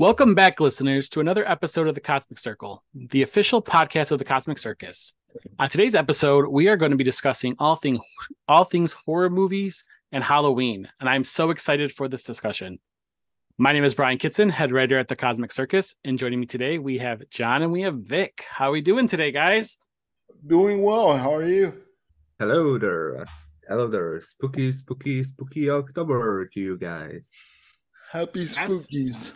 Welcome back, listeners, to another episode of the Cosmic Circle, the official podcast of the Cosmic Circus. On today's episode, we are going to be discussing all thing all things horror movies and Halloween, and I'm so excited for this discussion. My name is Brian Kitson, head writer at the Cosmic Circus, and joining me today we have John and we have Vic. How are we doing today, guys? Doing well. How are you? Hello there. Hello there. Spooky, spooky, spooky October to you guys. Happy spookies.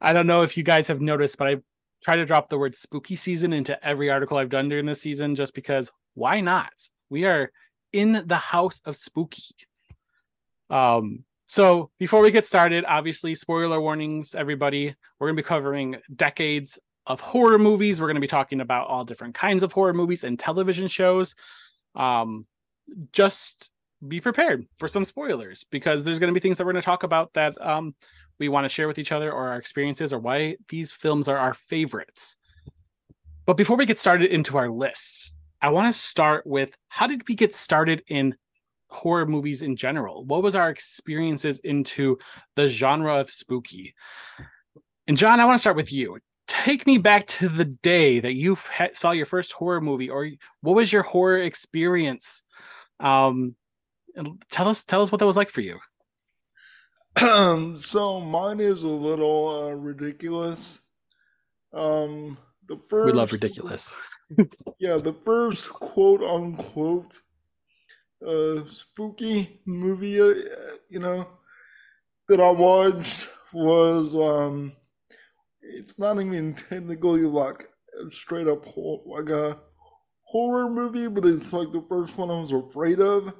I don't know if you guys have noticed, but I try to drop the word spooky season into every article I've done during this season just because why not? We are in the house of spooky. Um, so before we get started, obviously, spoiler warnings, everybody. We're going to be covering decades of horror movies. We're going to be talking about all different kinds of horror movies and television shows. Um, just be prepared for some spoilers because there's going to be things that we're going to talk about that um, we want to share with each other or our experiences or why these films are our favorites. But before we get started into our lists, I want to start with how did we get started in horror movies in general? What was our experiences into the genre of spooky? And John, I want to start with you. Take me back to the day that you saw your first horror movie, or what was your horror experience? Um, tell us, tell us what that was like for you. Um, so mine is a little uh, ridiculous. Um, the first we love ridiculous. yeah, the first quote unquote uh, spooky movie, uh, you know, that I watched was um, it's not even technically like straight up like a horror movie, but it's like the first one I was afraid of,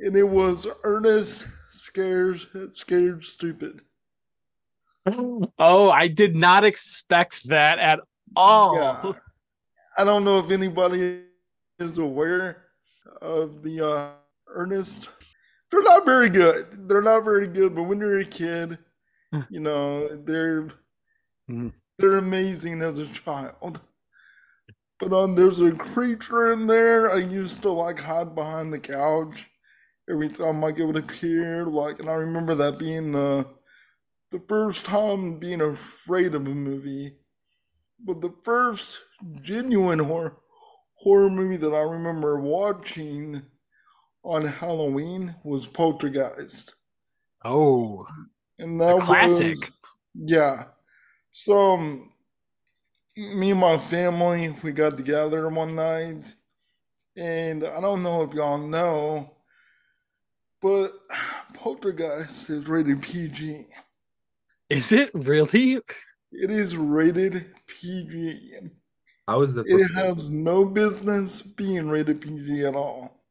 and it was Ernest Scares Scared Stupid. Oh, I did not expect that at all. Yeah. I don't know if anybody is aware of the uh, Ernest. They're not very good. They're not very good. But when you're a kid, you know they're mm. they're amazing as a child. But um, there's a creature in there. I used to like hide behind the couch every time like it would appear. Like, and I remember that being the the first time being afraid of a movie. But the first genuine horror horror movie that I remember watching on Halloween was Poltergeist. Oh, and that classic. Was, yeah. So, um, me and my family, we got together one night, and I don't know if y'all know, but Poltergeist is rated PG. Is it really? It is rated PG. How is that? It has no business being rated PG at all,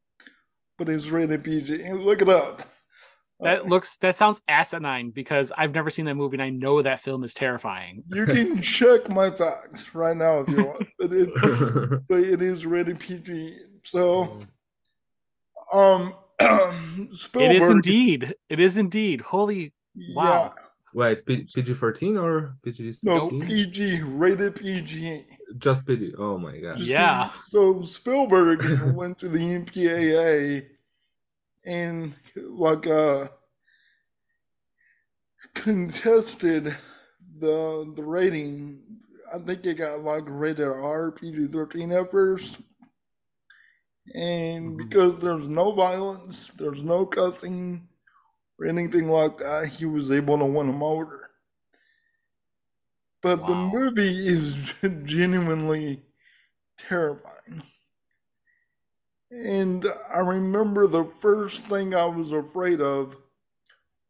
but it's rated PG. Look it up. That looks that sounds asinine because I've never seen that movie and I know that film is terrifying. You can check my facts right now if you want, but it but it is rated PG. So, um, Spielberg, it is indeed. It is indeed. Holy wow! Yeah. Wait, PG thirteen or PG? No, PG rated PG. Just PG. Oh my god. Just yeah. PG. So Spielberg went to the MPAA and like uh contested the the rating. I think it got like rated R PG thirteen at first. And mm-hmm. because there's no violence, there's no cussing, or anything like that, he was able to win him over. But wow. the movie is genuinely terrifying. And I remember the first thing I was afraid of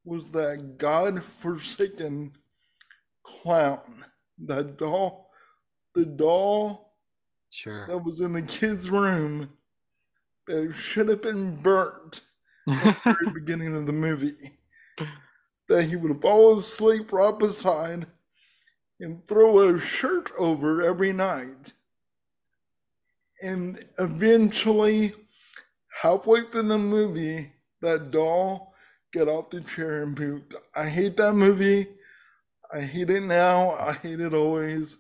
was that god-forsaken clown, that doll, the doll sure. that was in the kids' room that should have been burnt at the very beginning of the movie. That he would fall asleep right beside and throw a shirt over every night. And eventually, halfway through the movie, that doll get off the chair and pooped. I hate that movie. I hate it now. I hate it always.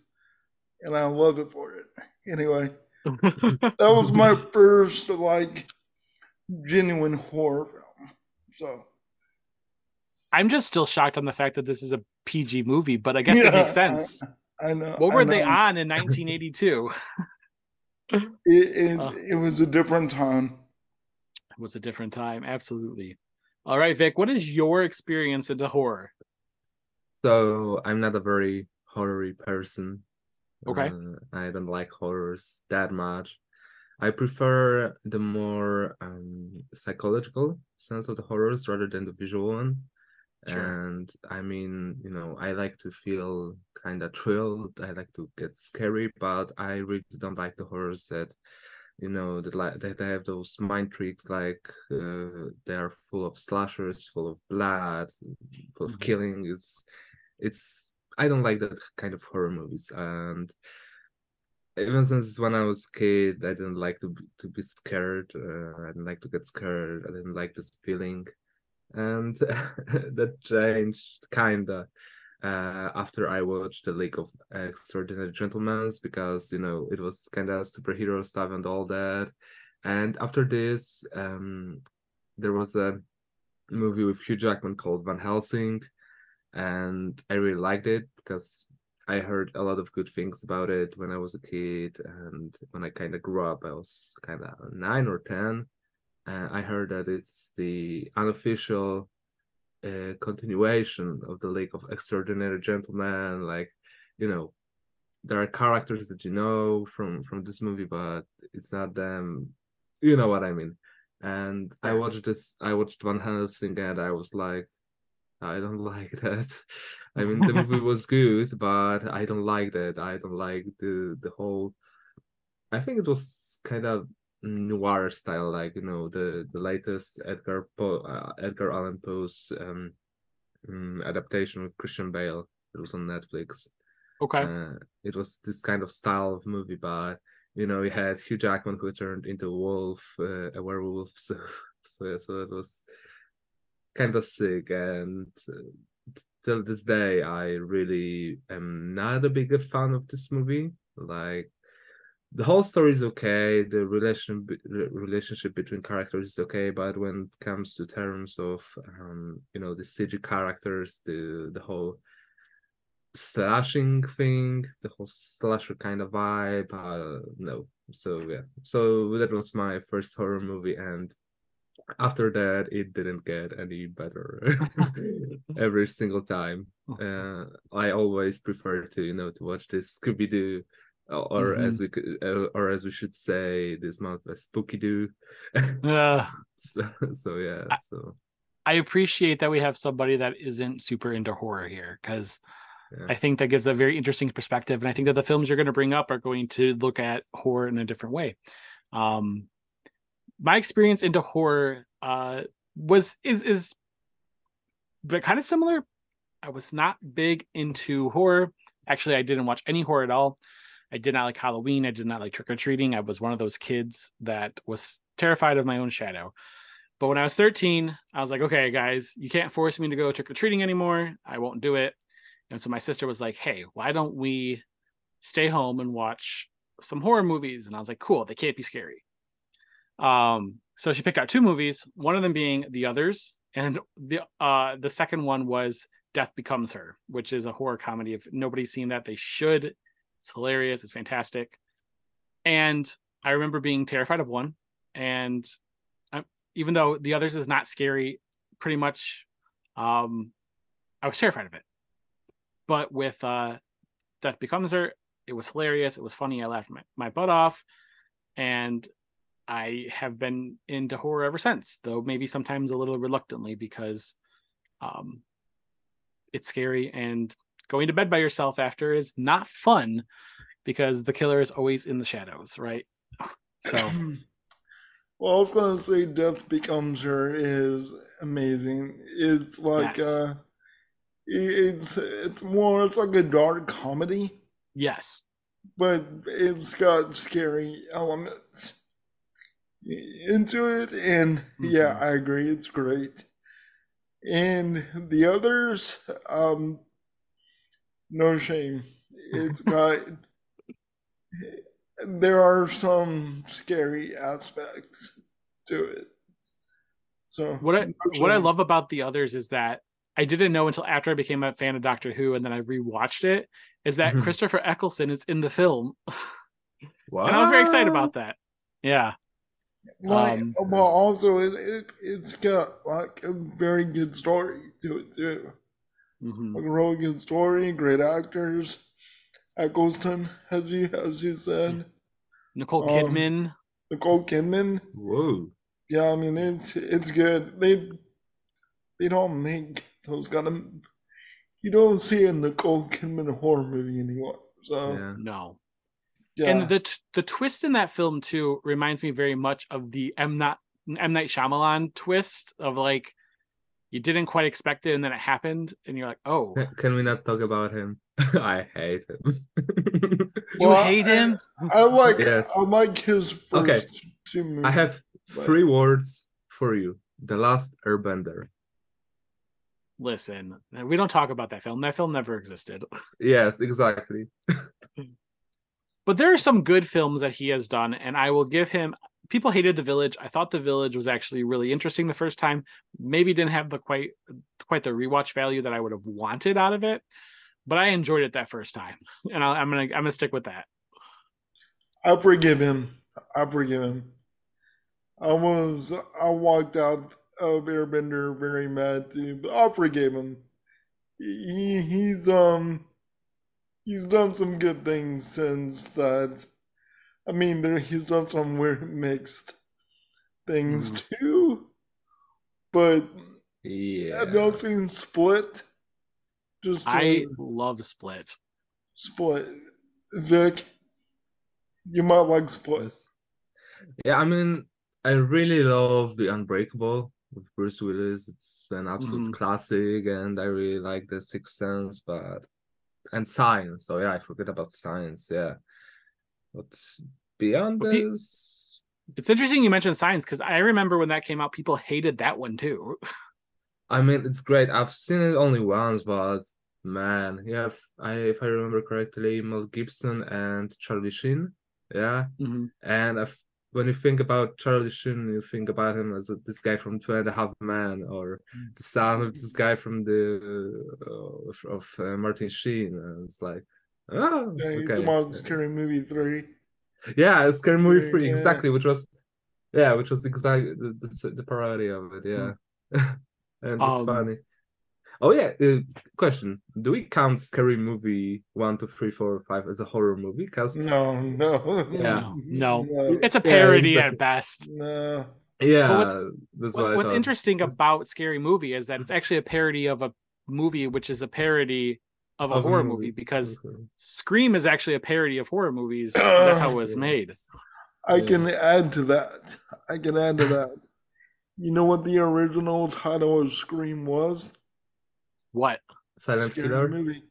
And I love it for it. Anyway, that was my first, like, genuine horror film. So. I'm just still shocked on the fact that this is a PG movie, but I guess it makes sense. I, I know. What were I they on in 1982? It, it, Uh. it was a different time. It was a different time, absolutely. All right, Vic, what is your experience into horror? So I'm not a very horror person. Okay. Uh, I don't like horrors that much. I prefer the more um, psychological sense of the horrors rather than the visual one. Sure. And I mean, you know, I like to feel kind of thrilled. I like to get scary, but I really don't like the horrors that, you know, that like that they have those mind tricks, like uh, they are full of slashers, full of blood, full of Mhm. killing. It's, it's. I don't like that kind of horror movies, and even since when I was a kid, I didn't like to be, to be scared. Uh, I didn't like to get scared. I didn't like this feeling, and that changed kinda uh, after I watched the League of Extraordinary Gentlemen because you know it was kind of superhero stuff and all that. And after this, um, there was a movie with Hugh Jackman called Van Helsing, and I really liked it because I heard a lot of good things about it when I was a kid, and when I kind of grew up, I was kind of nine or ten. Uh, I heard that it's the unofficial uh, continuation of the League of Extraordinary Gentlemen. Like, you know, there are characters that you know from from this movie, but it's not them. You know what I mean? And I watched this. I watched Van Helsing, and I was like, I don't like that. I mean, the movie was good, but I don't like that. I don't like the the whole. I think it was kind of noir style, like you know the the latest Edgar Poe, uh, Edgar Allan Poe's um, um, adaptation with Christian Bale. It was on Netflix. Okay. Uh, it was this kind of style of movie, but you know, you had Hugh Jackman who turned into a wolf, uh, a werewolf. So, so, so it was of sick. And uh, till this day, I really am not a big fan of this movie. Like, the whole story is okay. The relation re- relationship between characters is okay, but when it comes to terms of um, you know the CG characters, the the whole slashing thing, the whole slasher kind of vibe. Uh, no, so yeah, so that was my first horror movie, and after that, it didn't get any better every single time. Uh, I always prefer to you know to watch this Scooby Doo. Or as we could, uh, or as we should say, this month, a spooky doo. Uh, so, so yeah, I- so I appreciate that we have somebody that isn't super into horror here because Yeah. I think that gives a very interesting perspective. And I think that the films you're going to bring up are going to look at horror in a different way. Um, my experience into horror uh, was is is but kind of similar. I was not big into horror. Actually, I didn't watch any horror at all. I did not like Halloween. I did not like trick or treating. I was one of those kids that was terrified of my own shadow. But when I was 13, I was like, okay, guys, you can't force me to go trick or treating anymore. I won't do it. And so my sister was like, hey, why don't we stay home and watch some horror movies? And I was like, cool, they can't be scary. Um, so she picked out two movies, one of them being The Others, and the uh the second one was Death Becomes Her, which is a horror comedy. If nobody's seen that, they should. It's hilarious, it's fantastic. And I remember being terrified of one, and I, even though The Others is not scary, pretty much, um, I was terrified of it. But with uh, Death Becomes Her, it was hilarious. It was funny. I laughed my, my butt off, and I have been into horror ever since. Though maybe sometimes a little reluctantly because um, it's scary and going to bed by yourself after is not fun because the killer is always in the shadows, right? So Well, I was gonna say Death Becomes Her is amazing. It's like Yes. uh it's it's more it's like a dark comedy, yes, but it's got scary elements into it and yeah, Mhm. I agree, it's great. And the others, um no shame. It's got there are some scary aspects to it. So what I no what I love about the others is that I didn't know until after I became a fan of Doctor Who and then I rewatched it is that Mhm. Christopher Eccleston is in the film. What? And I was very excited about that. Yeah. Like, Um, well, also it, it it's got like a very good story to it too. Mhm. Like a really good story, great actors. Eccleston, as you as you said, Nicole Um, Kidman. Nicole Kidman. Whoa. Yeah, I mean it's it's good. They they don't make those kind of you don't see a Nicole Kidman horror movie anymore. So Yeah. No. Yeah, And the t- the twist in that film too reminds me very much of the M not M Night Shyamalan twist of like you didn't quite expect it and then it happened and you're like, oh, Can- Can we not talk about him? I hate him. you Well, hate I- him? I like Yes. I like his first Okay. two. I have But- three words for you. The Last Airbender. Listen, we don't talk about that film. That film never existed. Yes, exactly. But there are some good films that he has done, and I will give him. People hated The Village. I thought The Village was actually really interesting the first time. Maybe didn't have the quite quite the rewatch value that I would have wanted out of it, but I enjoyed it that first time, and i I'm gonna I'm gonna stick with that. I forgive him. I forgive him. I was I walked out of Airbender very mad too, but I forgive him. He he's um he's done some good things since that. I mean, there he's done some weird mixed things too. But Yeah. have y'all seen Split? Just I love Split. Split. Vic, you might like Split. Yeah, I mean, I really love The Unbreakable with Bruce Willis. It's an absolute Mhm. classic, and I really like The Sixth Sense, but and Signs. So yeah, I forget about Signs. Yeah, but beyond this, It's interesting you mentioned Signs because I remember when that came out, people hated that one too. I mean, it's great. I've seen it only once, but man, yeah, if I if I remember correctly, Mel Gibson and Charlie Sheen. Yeah. Mhm. And if, when you think about Charlie Sheen, you think about him as a, this guy from Two and a Half Men, or the son of this guy from the uh, of, of uh, Martin Sheen. And it's like, oh, Yeah, you're okay. talking about Scary Movie 3. Yeah, Scary Movie Yeah, Three, yeah. exactly, which was, yeah, which was exactly the, the, the parody of it. Yeah, and it's Um, funny. Oh yeah, uh, question: Do we count Scary Movie one, two, three, four, five as a horror movie? Cause No, no. Yeah. No. No. It's a Yeah, parody exactly. at best. no. yeah, But what's- that's What- what I what's interesting about Scary Movie is that it's actually a parody of a movie, which is a parody of a Of horror movie. movie because Okay. Scream is actually a parody of horror movies. That's how it was Yeah. made. I Yeah. can add to that. I can add to that. You know what the original title of Scream was? What? Silent Scary Killer. Movie.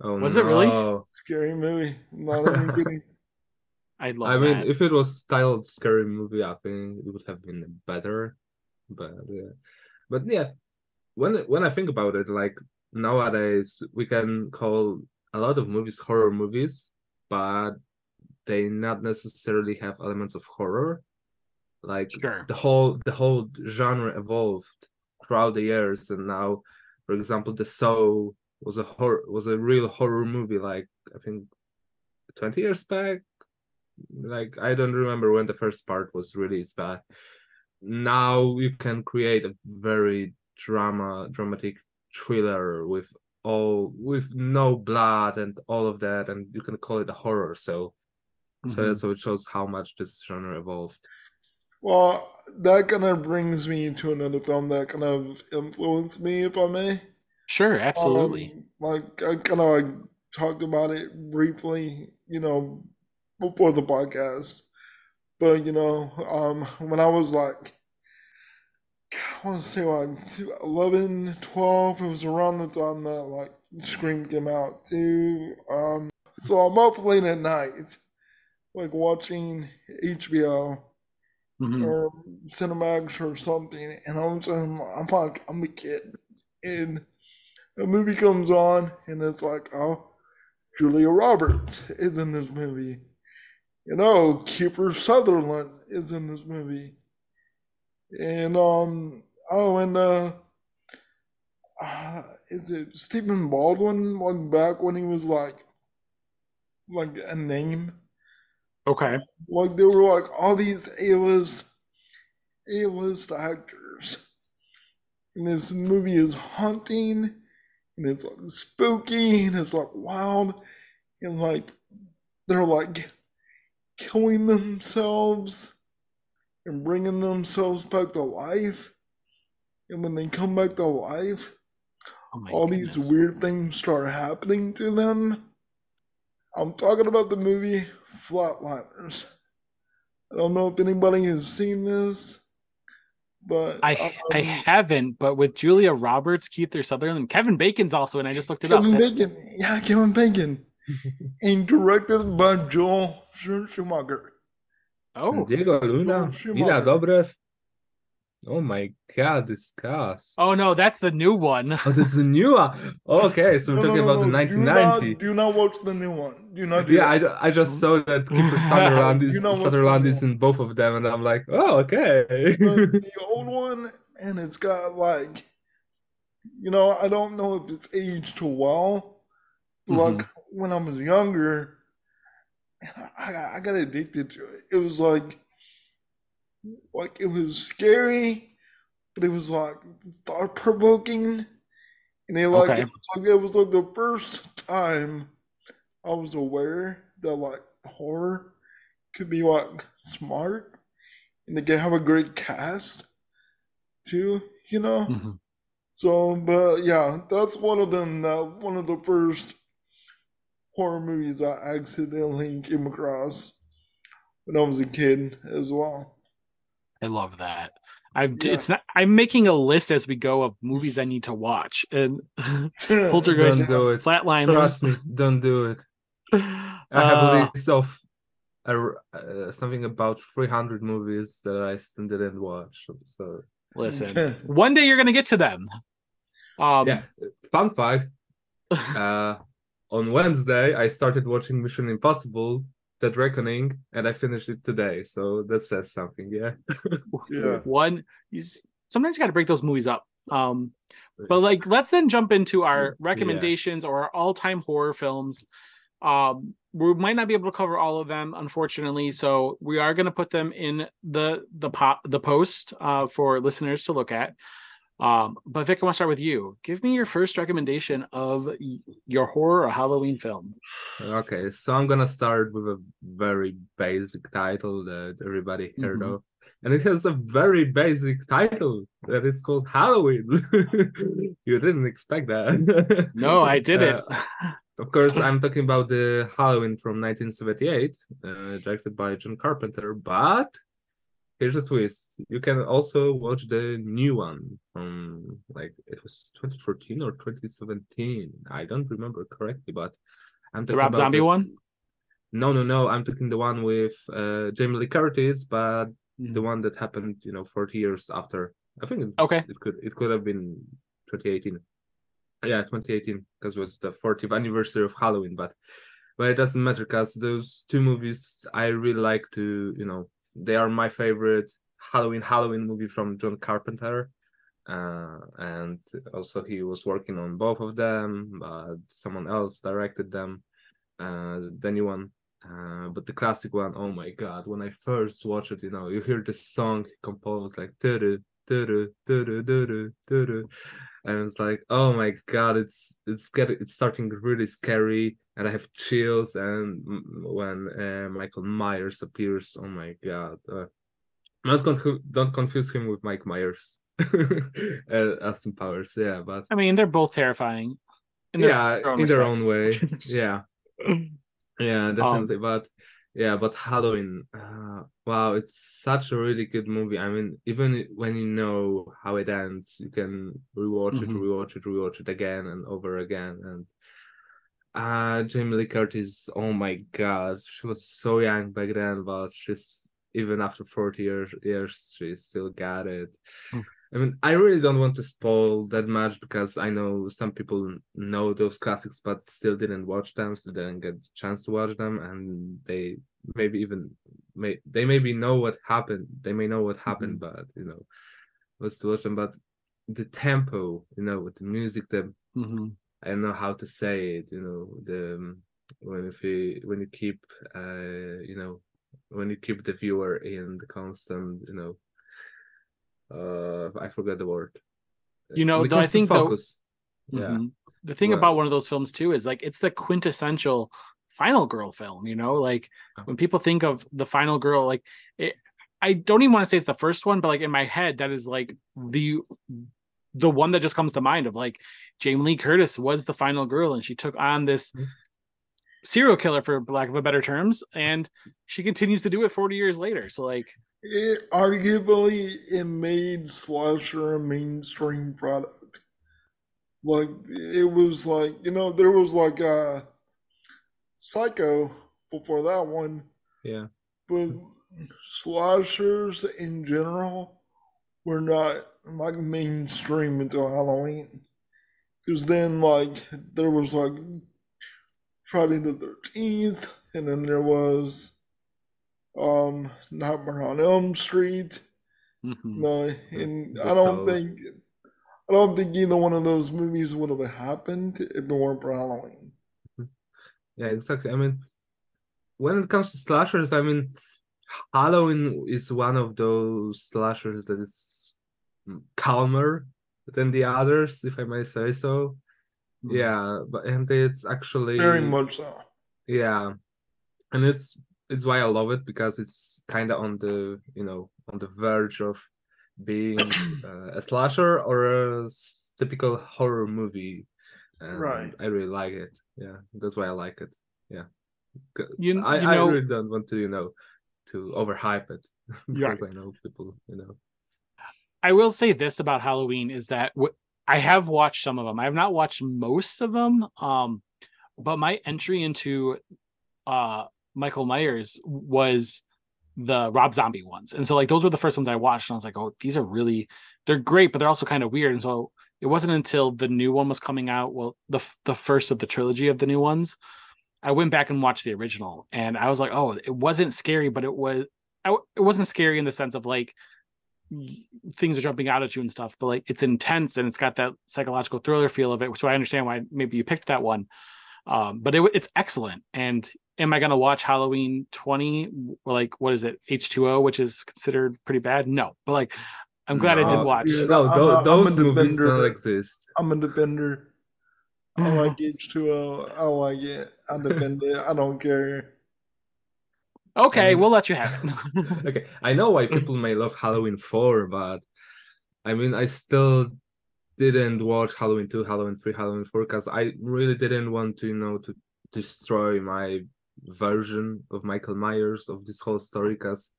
Oh Was it really? no. Scary Movie. Not kidding. I love I mean, that. if it was styled scary movie, I think it would have been better. But yeah, but yeah, when when I think about it, like nowadays we can call a lot of movies horror movies, but they not necessarily have elements of horror. Like Sure. the whole the whole genre evolved throughout the years, and now, for example, The Soul was a horror was a real horror movie. Like I think twenty years back, like I don't remember when the first part was released, but now you can create a very drama dramatic thriller with all with no blood and all of that, and you can call it a horror. So so Mhm. so it shows how much this genre evolved. Well, that kind of brings me to another film that kind of influenced me, if I may. Sure, absolutely. Um, like I kind of like talked about it briefly, you know, before the podcast. But you know, um, when I was like, I want to say like 11, 12, it was around the time that like Scream came out too. Um, so I'm up late at night, like watching HBO Mhm. or Cinemax or something, and all of a sudden I'm like, I'm a kid, and a movie comes on, and it's like, oh, Julia Roberts is in this movie, you know, Kiefer Sutherland is in this movie, and um, oh, and uh, uh, is it Stephen Baldwin? Like back when he was like, like a name. Okay. Like there were like all these A-list, A-list actors, and this movie is haunting, and it's like spooky, and it's like wild, and like they're like killing themselves and bringing themselves back to life. And when they come back to life, Oh all goodness. these weird things start happening to them. I'm talking about the movie Flatliners. I don't know if anybody has seen this, but I I um, haven't, but with Julia Roberts, Kiefer Sutherland, Kevin Bacon's also, and I just looked it up. Kevin That's- Bacon, yeah, Kevin Bacon, and directed by Joel Schumacher. Oh, Diego Luna, Joel Dobrev. Oh my god, this cast. oh no, that's the new one. Oh, this is the new one. Okay, so we're No, no, talking no, about the no, do 1990. not- Do not watch the new one. Do not do Yeah, I, that. ju- I just saw that Kiefer Sutherland is You know what's Sutherland is in both of them, and I'm like, oh, okay. The old one, and it's got like, you know, I don't know if it's aged too well. But Mm-hmm. Like when I was younger, I got, I got addicted to it. It was like, like it was scary, but it was like thought provoking, and it like Okay. it was like it was like the first time I was aware that like horror could be like smart and they can have a great cast too, you know. Mhm. So, but yeah, that's one of them. That one of the first horror movies I accidentally came across when I was a kid as well. I love that. I'm Yeah. it's not I'm making a list as we go of movies I need to watch. And Poltergeist don't do it. Flatline Trust me, don't do it. I have Uh, a list of uh, uh, something about 300 movies that I still didn't watch. So listen. One day you're gonna get to them. Um yeah, fun fact. Uh, on Wednesday, I started watching Mission Impossible: Dead Reckoning, and I finished it today. So that says something. Yeah. Yeah. one you sometimes you gotta break those movies up. Um but like let's then jump into our recommendations or our all-time horror films um we might not be able to cover all of them unfortunately so we are going to put them in the the pop the post uh for listeners to look at um but vic i want to start with you give me your first recommendation of your horror or halloween film Okay, so I'm gonna start with a very basic title that everybody heard Mhm. of. And it has a very basic title that it's called Halloween. you didn't expect that. no i didn't Uh, of course, I'm talking about the Halloween from 1978, uh, directed by John Carpenter. But here's a twist: you can also watch the new one from like it was 2014 or 2017. I don't remember correctly, but I'm The talking Rob about Zombie this- one? No, no, no. I'm talking the one with uh, Jamie Lee Curtis, but Mm. the one that happened, you know, 40 years after. I think it, Okay. it could it could have been 2018. Yeah, 2018 because it was the 40th anniversary of Halloween, but but it doesn't matter because those two movies I really like to, you know, they are my favorite Halloween Halloween movie from John Carpenter. Uh, and also he was working on both of them, but someone else directed them. Uh, the new one uh, but the classic one, oh my god! When I first watched it, you know, you hear the song composed like "du-du, du-du, du-du, du-du, du-du," and it's like, oh my god, it's it's getting it's starting really scary, and I have chills. And when uh, Michael Myers appears, oh my god! Uh, not con- don't confuse him with Mike Myers, uh, Austin Powers, yeah, but i mean they're both terrifying in their yeah, own in their own way, yeah. Yeah, definitely. but yeah, but Halloween, uh, wow, it's such a really good movie. I mean, even when you know how it ends, you can rewatch it, Mhm. rewatch it, rewatch it again and over again. And uh Jamie Lee Curtis, oh my god, she was so young back then, but she's even after 40 years years, she still got it. Mm. I mean, I really don't want to spoil that much because I know some people know those classics, but still didn't watch them, so didn't get a chance to watch them, and they maybe even may they maybe know what happened. They may know what happened, but you know, was to watch them. But the tempo, you know, with the music, the hmm I don't know how to say it, you know, the um, when if you when you keep uh you know when you keep the viewer in the constant, you know, uh I forgot the word. You know, The I think though- focus. Yeah. Mhm. The thing Well- about one of those films too is like it's the quintessential final girl film, you know? Like when people think of the final girl, like it, I don't even want to say it's the first one, but like in my head, that is like the the one that just comes to mind of like Jamie Lee Curtis was the final girl and she took on this Mhm. Serial killer for lack of a better terms and she continues to do it 40 years later. So like It arguably it made slasher a mainstream product. Like it was like you know there was like a Psycho before that one, Yeah. but slashers in general were not like mainstream until Halloween. Because then like there was like Friday the Thirteenth, and then there was um Nightmare on Elm Street. mhm. No, and The I don't think I don't think either one of those movies would have happened if it weren't for Halloween. Yeah, exactly. I mean, when it comes to slashers, I mean, Halloween is one of those slashers that is calmer than the others, if I may say so. Mhm. Yeah, but and it's actually Very much so. yeah, and it's it's why I love it because it's kind of on the you know on the verge of being uh, a slasher or a typical horror movie. And Right. I really like it. Yeah, that's why I like it. Yeah, You- I, you I really don't want to you know to overhype it Yeah. because I know people you know. I will say this about Halloween is that w- I have watched some of them. I have not watched most of them. Um, but my entry into uh Michael Myers was the Rob Zombie ones, and so like those were the first ones I watched, and I was like, oh, these are really they're great, but they're also kind of weird. And so it wasn't until the new one was coming out, well, the the first of the trilogy of the new ones, I went back and watched the original, and I was like, oh, it wasn't scary, but it was. I, it wasn't scary in the sense of like things are jumping out at you and stuff, but like it's intense and it's got that psychological thriller feel of it. So I understand why maybe you picked that one. Um, but it, it's excellent. And am I going to watch Halloween 20? Like, what is it? H2O, which is considered pretty bad? No, but like, I'm glad I did No, watch. yeah. No, I'm tho- a those movies defender. don't exist. I'm a defender. I like H2O. I like it. I defend it. I don't care. Okay, And- we'll let you have it. okay, I know why people may love Halloween 4, but I mean, I still didn't watch Halloween 2, Halloween 3, Halloween 4 because I really didn't want to, you know, to destroy my version of Michael Myers of this whole story because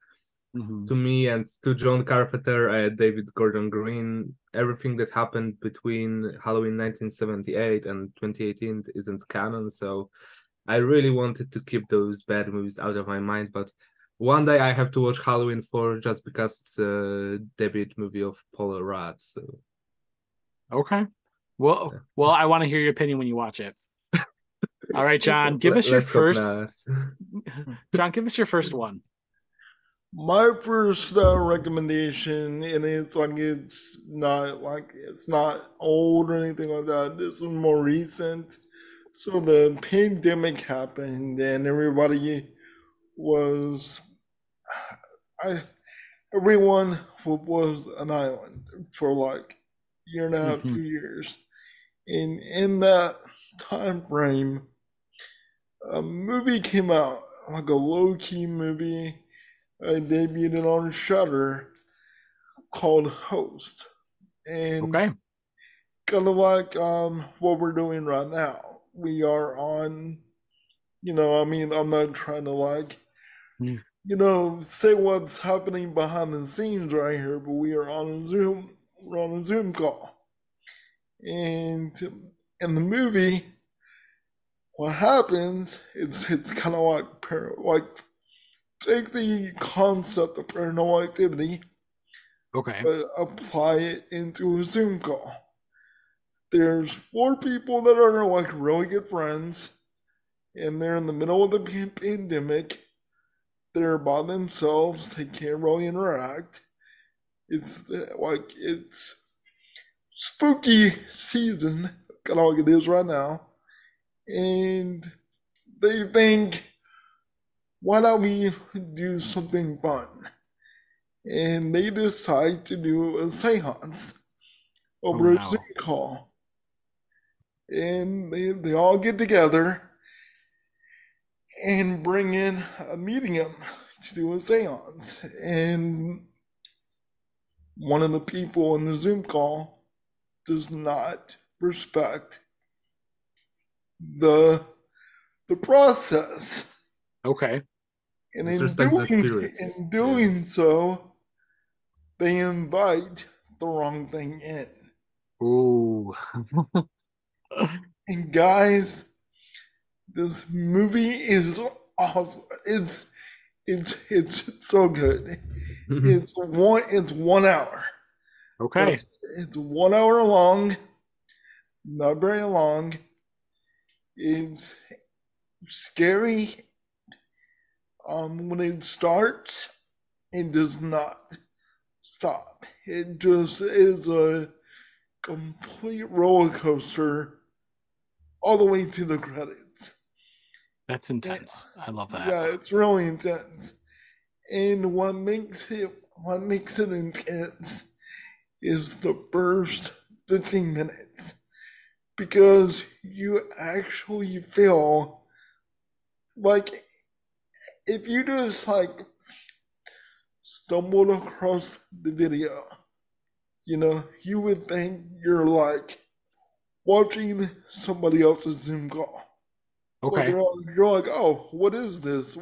Mhm. to me and to John Carpenter and David Gordon Green, everything that happened between Halloween 1978 and 2018 isn't canon. So I really wanted to keep those bad movies out of my mind. But one day I have to watch Halloween 4 just because it's a debut movie of Paul Rudd. So Okay. Well, Yeah. well, I want to hear your opinion when you watch it. All right, John, give us your first. John, give us your first one. My first uh, recommendation, and it's like it's not like it's not old or anything like that. This is more recent. So the pandemic happened, and everybody was, I, everyone was an island for like a year and a half, Mhm. two years, and in that time frame, a movie came out like a low key movie. I debuted it on Shudder called Host, and Okay. kind of like um what we're doing right now. We are on, you know, I mean, I'm not trying to like, Mm. you know, say what's happening behind the scenes right here, but we are on a Zoom, we're on a Zoom call, and in the movie, what happens? It's it's kind of like par- like take the concept of paranormal activity Okay. but apply it into a Zoom call. There's four people that are like really good friends, and they're in the middle of the pandemic. They're by themselves. They can't really interact. It's like it's spooky season, got all it is right now, and they think, why don't we do something fun? And they decide to do a seance over Oh, a. Zoom call. And they, they all get together and bring in a medium to do a seance. And one of the people in the Zoom call does not respect the the process. Okay. And in doing, in doing so, they invite the wrong thing in. Ooh. And guys, this movie is awesome. It's it's it's so good. It's one it's one hour. Okay. It's, it's one hour long, not very long. It's scary. Um, when it starts, it does not stop. It just is a complete roller coaster all the way to the credits. That's intense. I love that. Yeah, it's really intense. And what makes it what makes it intense is the first 15 minutes. Because you actually feel like if you just like stumbled across the video, you know, you would think you're like watching somebody else's Zoom call. Okay. you're, you're like, oh, what is this?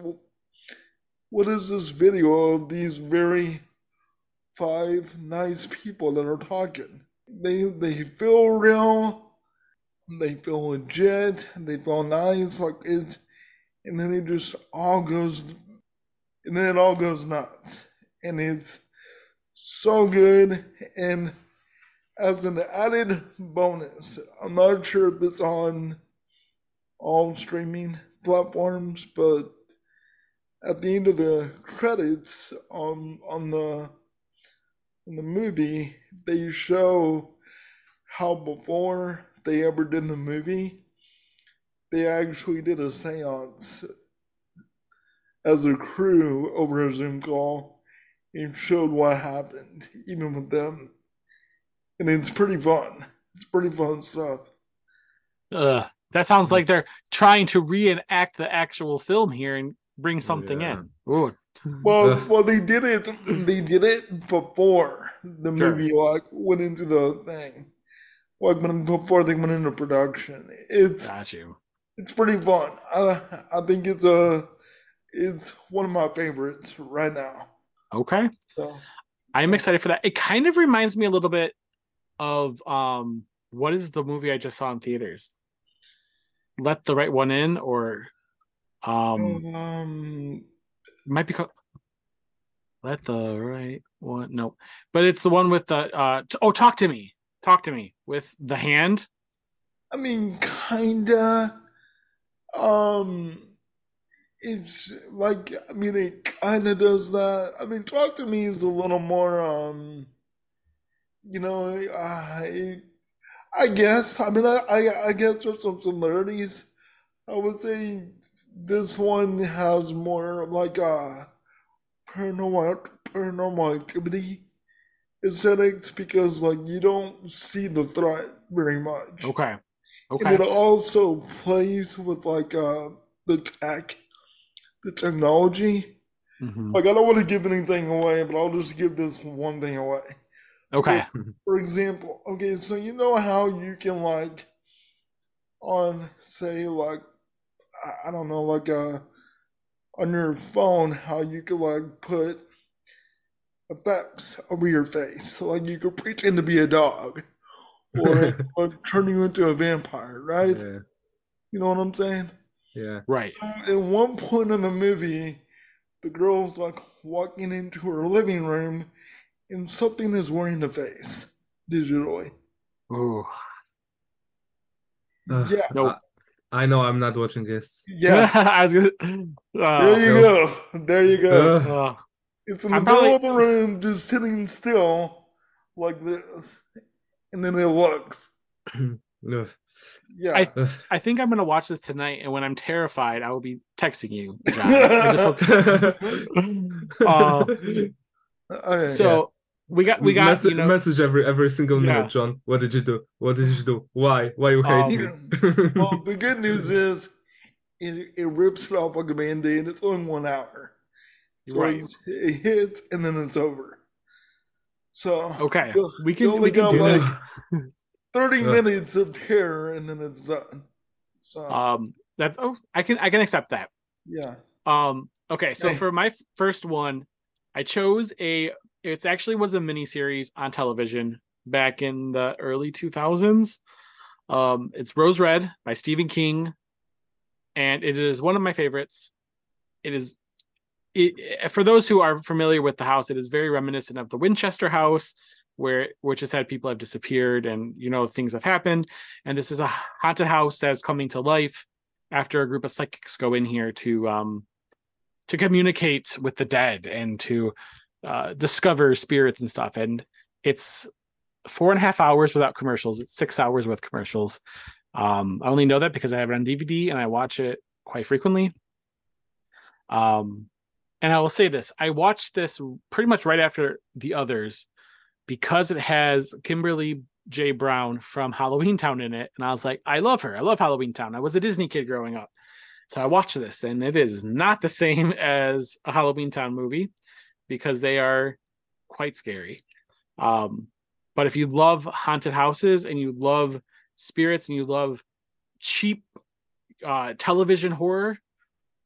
What is this video of these very five nice people that are talking? They they feel real, they feel legit, they feel nice, like it, and then it just all goes, and then it all goes nuts, and it's so good. And as an added bonus, I'm not sure if it's on all streaming platforms, but at the end of the credits on on the in the movie, they show how before they ever did the movie, they actually did a seance as a crew over a Zoom call and showed what happened, even with them. And it's pretty fun. It's pretty fun stuff. Ugh. That sounds like they're trying to reenact the actual film here and bring something Yeah. in. Ooh. Well, Ugh. well, they did it. They did it before the Sure. movie like went into the thing, like when before they went into production. It's Got you. it's pretty fun. I I think it's a it's one of my favorites right now. Okay. So I'm excited for that. It kind of reminds me a little bit of um what is the movie I just saw in theaters? Let the right one in or um um, might be called Let the right one no. But it's the one with the uh t- oh talk to me. Talk to me with the hand. I mean, kinda. Um, it's like I mean, it kinda does that. I mean, talk to me is a little more um, you know, I I guess. I mean, I I, I guess there's some similarities. I would say this one has more like a paranormal paranormal activity aesthetics because like you don't see the threat very much. Okay. And Okay. it also plays with like uh the tech, the technology. Mhm. Like I don't want to give anything away, but I'll just give this one thing away. Okay. For example, okay, so you know how you can like on say like I- I don't know, like uh on your phone how you could like put effects over your face. Like you could pretend to be a dog or, or turn you into a vampire, right? yeah, You know what I'm saying? yeah. Right. So at one point in the movie, the girl's like walking into her living room and something is wearing the face digitally. Ooh. Ugh, Yeah. Nope. I, I know I'm not watching this. Yeah. I was gonna There uh, you no. go. There you go. Uh, It's in the I'm middle probably- of the room, just sitting still like this. and then it looks. Yeah. I- I think I'm gonna watch this tonight, and when I'm terrified, I will be texting you. John. I just hope- Uh, Okay. so we got we got message, you know message every every single Yeah. minute, John. What did you do? What did you do? Why? Why you hate Um, me? well, the good news is it, it rips it off like a band-aid. It's only one hour. So Right. it's- it hits and then it's over. So okay you- we you can only we can do like that. 30 Ugh. minutes of terror and then it's done. So Um, that's oh I can I can accept that. yeah. Um, okay, so Hey. for my first one, I chose a. It's actually was a mini series on television back in the early two thousands. Um, it's Rose Red by Stephen King, and it is one of my favorites. It is. It, for those who are familiar with the house, it is very reminiscent of the Winchester House, where which has had people have disappeared and you know things have happened. And this is a haunted house that is coming to life after a group of psychics go in here to um to communicate with the dead and to uh discover spirits and stuff. And it's four and a half hours without commercials. It's six hours with commercials. Um i only know that because i have it on dvd and i watch it quite frequently. Um and i will say this i watched this pretty much right after the others because it has kimberly j. Brown from halloween town in it. And i was like i love her. I love halloween town. I was a disney kid growing up. So I watched this, and it is not the same as a Halloween Town movie because they are quite scary. Um, but if you love haunted houses and you love spirits and you love cheap uh, television horror,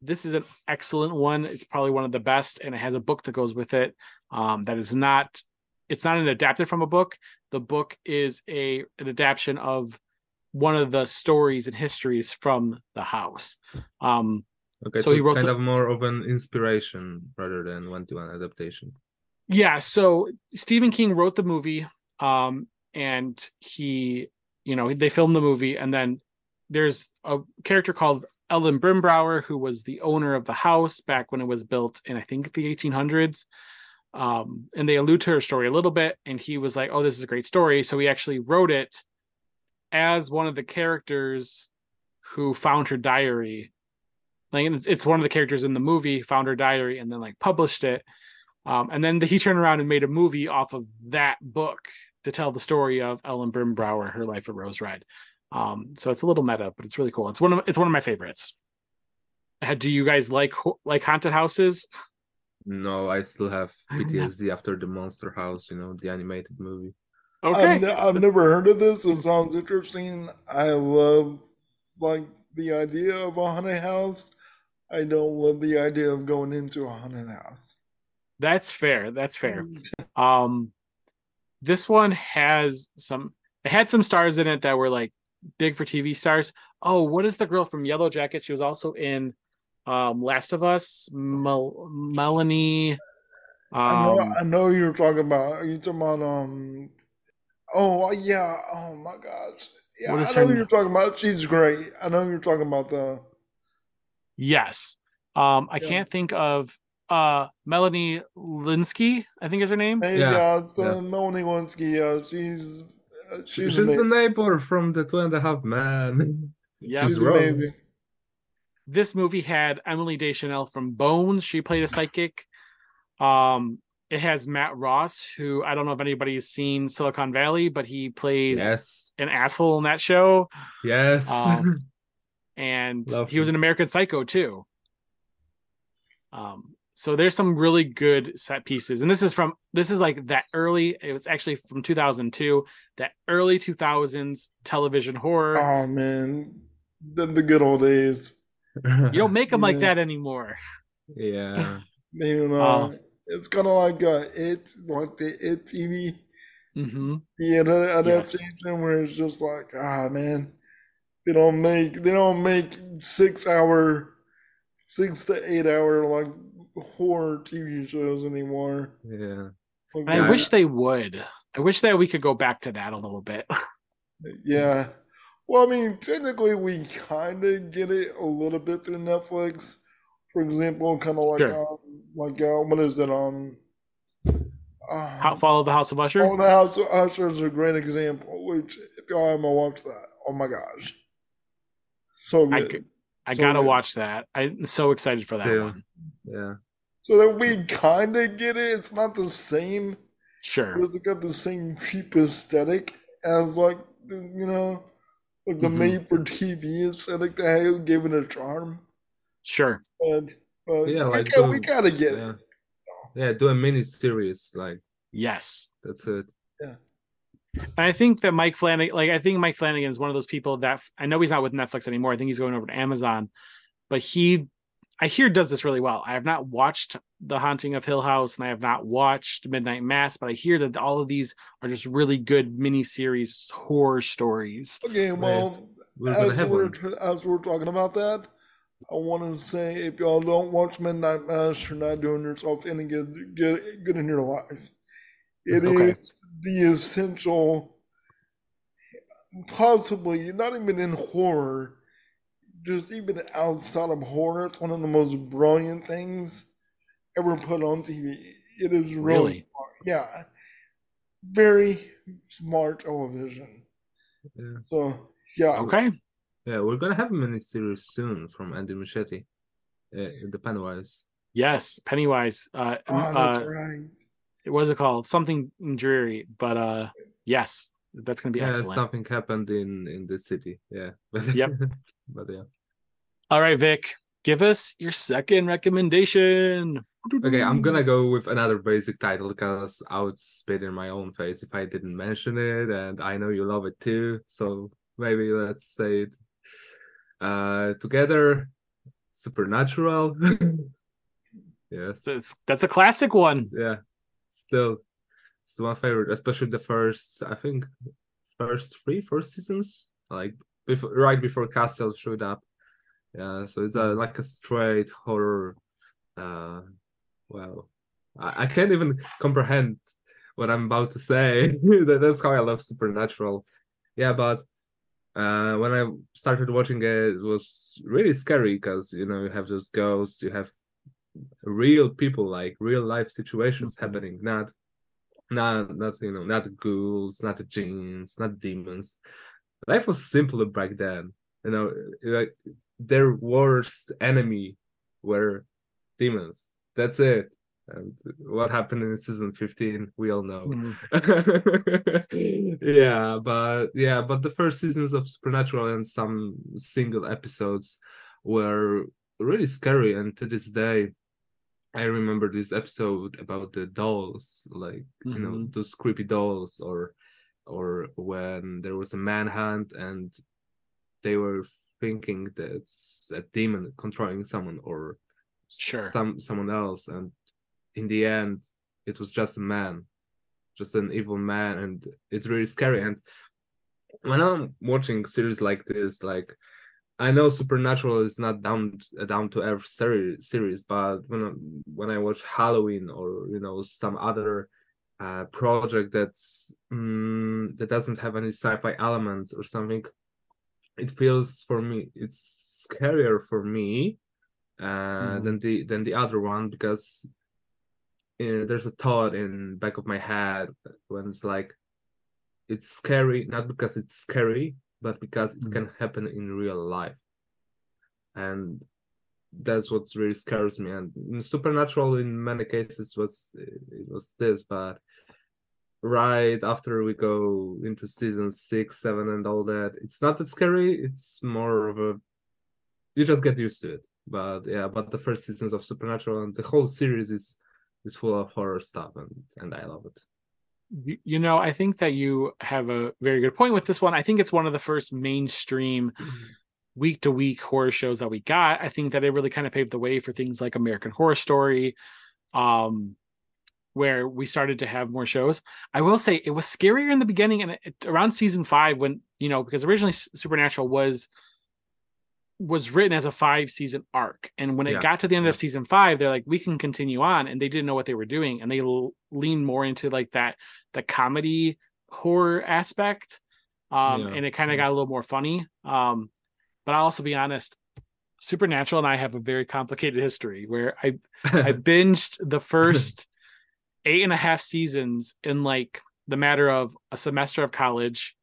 this is an excellent one. It's probably one of the best, and it has a book that goes with it. Um, that is not. It's not an adapted from a book. The book is a an adaptation of one of the stories and histories from the house. Um, okay, so so, he it's wrote kind the- of more of an inspiration rather than one-to-one adaptation. yeah, so Stephen King wrote the movie, um, and he, you know, they filmed the movie, and then there's a character called Ellen Rimbauer who was the owner of the house back when it was built in I think the 1800s. Um, and they allude to her story a little bit, and he was like, "Oh, this is a great story," so he actually wrote it as one of the characters who found her diary. Like it's, it's one of the characters in the movie found her diary and then like published it. Um, and then he turned around and made a movie off of that book to tell the story of Ellen Rimbauer, her life at Rose Red. Um, so it's a little meta, but it's really cool. It's one of it's one of my favorites. Do you guys like like haunted houses? No, I still have I don't know. PTSD after the Monster House, you know, the animated movie. Okay, I've, ne- I've never heard of this. It sounds interesting. I love like the idea of a haunted house. I don't love the idea of going into a haunted house. that's fair. That's fair. Um, this one has some. It had some stars in it that were like big for TV stars. Oh, what is the girl from Yellow Jacket? She was also in um Last of Us. Mel- Melanie. I know. Um, I know you're talking about. Are you talking about? Um. Oh yeah. Oh my God. Yeah, I know her who you're talking about. She's great. I know you're talking about the. Yes. Um, I Yeah. can't think of uh Melanie Lynskey. I think is her name. Hey, Yeah, yeah, it's uh, yeah. Melanie Lynskey. Yeah, she's. Uh, she's She's the neighbor from the Two and a Half Men. Yeah, She's She's amazing. Rose. this movie had Emily Deschanel from Bones. She played a psychic. Um, it has Matt Ross, who I don't know if anybody's seen Silicon Valley, but he plays Yes, an asshole in that show. yes. Um, And Love he was an American Psycho too. Um, so there's some really good set pieces, and this is from this is like that early. It was actually from 2002, that early 2000s television horror. Oh man, the, the good old days. you don't make them like that anymore. yeah. You know, Oh. it's kind of like uh, it, like the it TV, hmm the ad- adaptation, where it's just like, ah, man, they don't make they don't make six hour, six to eight hour like horror TV shows anymore. Yeah. Like, I Yeah. wish they would. I wish that we could go back to that a little bit. Yeah. Well, I mean, technically, we kind of get it a little bit through Netflix. For example, kind of like, Sure. um, like uh, what is it? Um, uh, How follow the House of Usher. Oh, the House of Usher is a great example. which if y'all haven't watched that, oh my gosh, so I, good. g- I So gotta good. watch that. I'm so excited for that Still. one. Yeah. So that we kind of get it. It's not the same, Sure. but it's got the same cheap aesthetic as like the, you know, like the Mhm. made for TV aesthetic that had gave it a charm. Sure. But but Yeah, we, like got, we the- gotta get Yeah. it. Yeah, do a mini series, like Yes. that's it. And I think that Mike Flanagan, like I think Mike Flanagan is one of those people that I know he's not with Netflix anymore. I think he's going over to Amazon, but he, I hear, does this really well. I have not watched The Haunting of Hill House, and I have not watched Midnight Mass, but I hear that all of these are just really good miniseries horror stories. Okay, well, We're as we're as we're talking about that, I want to say if y'all don't watch Midnight Mass, you're not doing yourself any good good, good in your life. It is Okay. The essential, possibly not even in horror, just even outside of horror. It's one of the most brilliant things ever put on TV. It is really, Really? yeah, very smart television. Yeah. So yeah, Okay. Yeah, we're gonna have a mini series soon from Andy Muschietti, uh, the Pennywise. Yes. Pennywise. Uh, Oh, that's uh, right. What is it called? Something dreary, but uh, yes, that's going to be yeah, excellent. something happened in in the city. Yeah, but Yep. but yeah. All right, Vic, give us your second recommendation. Okay, I'm gonna go with another basic title because I would spit in my own face if I didn't mention it, and I know you love it too. So maybe let's say it uh together. Supernatural. yes. That's, that's a classic one. Yeah. Still, it's my favorite, especially the first. I think first three, first seasons, like before, right before Castiel showed up. Yeah, so it's a like a straight horror. Uh, well, I, I can't even comprehend what I'm about to say. That's how I love Supernatural. Yeah, but uh, when I started watching it, it was really scary because you know you have those ghosts, you have real people, like real life situations mm-hmm. happening, not, not, not you know, not ghouls, not the jinns, not demons. Life was simpler back then. You know, like their worst enemy were demons. That's it. And what happened in season 15, we all know. Mm-hmm. yeah, but yeah, but the first seasons of Supernatural and some single episodes were really scary. And to this day, I remember this episode about the dolls, like you know Mhm. those creepy dolls, or or when there was a manhunt and they were thinking that it's a demon controlling someone or Sure. some someone else, and in the end, it was just a man, just an evil man, and it's really scary. And when I'm watching series like this, like I know Supernatural is not down a down to earth series, series, but when I, when I watch Halloween or you know some other uh, project that's mm, that doesn't have any sci-fi elements or something, it feels for me it's scarier for me uh, Mhm. than the than the other one because uh, there's a thought in back of my head when it's like it's scary not because it's scary but because it Mhm. can happen in real life. And that's what really scares me. And supernatural in many cases was it was this but right after we go into season six seven and all that it's not that scary. It's more of a you just get used to it. But yeah but the first seasons of supernatural and the whole series is is full of horror stuff and and i love it You- know, I think that you have a very good point with this one. I think it's one of the first mainstream week to week horror shows that we got. I think that it really kind of paved the way for things like American Horror Story, um, where we started to have more shows. I will say it was scarier in the beginning and it, around season five when you know because originally Supernatural was was written as a five season arc, and when it Yeah, got to the end yeah. of season five, they're like, we can continue on, and they didn't know what they were doing, and they l- leaned more into like that the comedy horror aspect, um, Yeah, and it kind of got a little more funny. Um, but I'll also be honest, Supernatural and I have a very complicated history where I I binged the first eight and a half seasons in like the matter of a semester of college.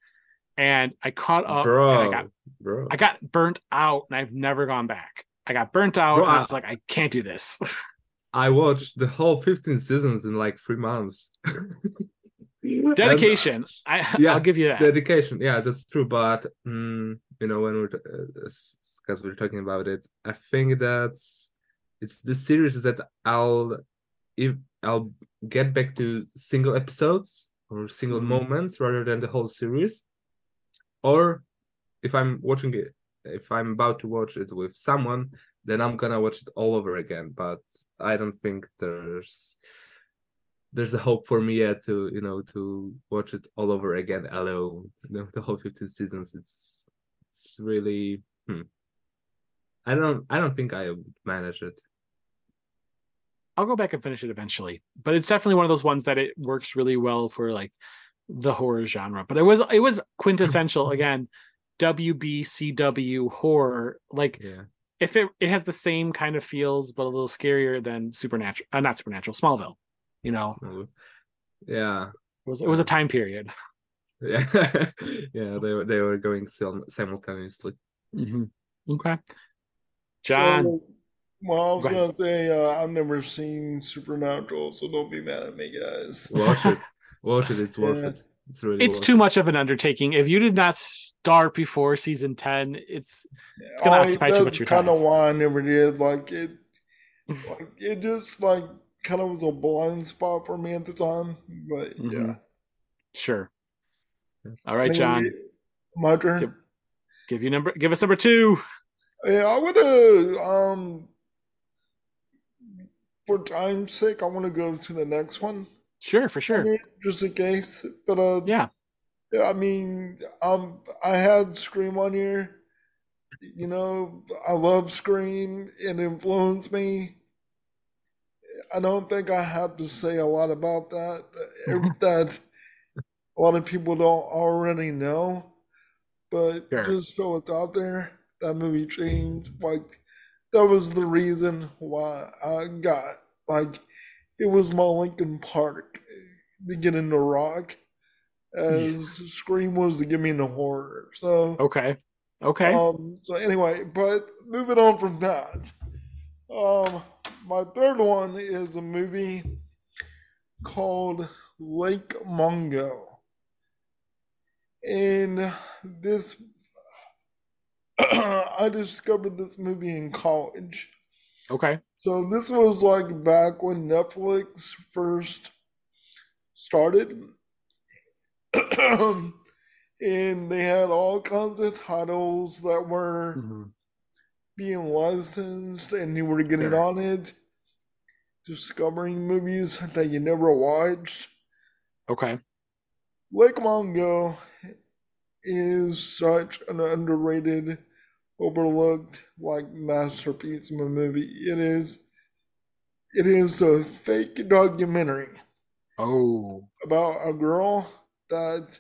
And I caught up bro, and I got bro. I got burnt out and I've never gone back. I got burnt out Bro, and I was like, I can't do this. I watched the whole 15 seasons in like three months. Dedication. I yeah, I'll give you that. Dedication, yeah, that's true. But mm, you know, when we're uh, because we're talking about it, I think that's it's the series that I'll if I'll get back to single episodes or single Mhm. moments rather than the whole series. Or if I'm watching it, if I'm about to watch it with someone, then I'm gonna watch it all over again. But I don't think there's there's a hope for me yet to you know to watch it all over again alone you know the whole 15 seasons it's it's really hmm. i don't i don't think i manage it I'll go back and finish it eventually. But it's definitely one of those ones that it works really well for like the horror genre. But it was it was quintessential again, WBCW horror. Like yeah if it it has the same kind of feels but a little scarier than Supernatural, uh, not Supernatural, Smallville. You know, Small- yeah it was it was a time period. yeah yeah they were they were going sim- simultaneously Okay, John. So, well, I was Go ahead. gonna say uh, I've never seen Supernatural, so don't be mad at me, guys. watch it watch it it's worth Yeah. it it's really it's worth too much of an undertaking. If you did not start before season ten, it's It's gonna occupy too much of your kind time. of why I never did. Like it, like it just like kind of was a blind spot for me at the time. But yeah, Mhm. sure. All right, Maybe John. My turn. Give- Give you number. Give us number two. Yeah, I would uh um for time's sake, I want to go to the next one. Sure, for sure. just in case. But uh, Yeah. yeah, I mean, um, I had Scream on here. You know, I love Scream. It influenced me. I don't think I have to say a lot about that. that a lot of people don't already know. But Sure. just so it's out there, that movie changed. Like that was the reason why I got like it was my Linkin Park to get into rock, as Scream was to get me into horror. So Okay. Okay. um, so anyway, but moving on from that, um, my third one is a movie called Lake Mungo, and this I discovered this movie in college. okay. So this was like back when Netflix first started. and they had all kinds of titles that were Mhm. being licensed and you were getting Sure. on it, discovering movies that you never watched. Okay. Lake Mungo is such an underrated, overlooked like masterpiece of a movie. It is it is a fake documentary Oh. about a girl that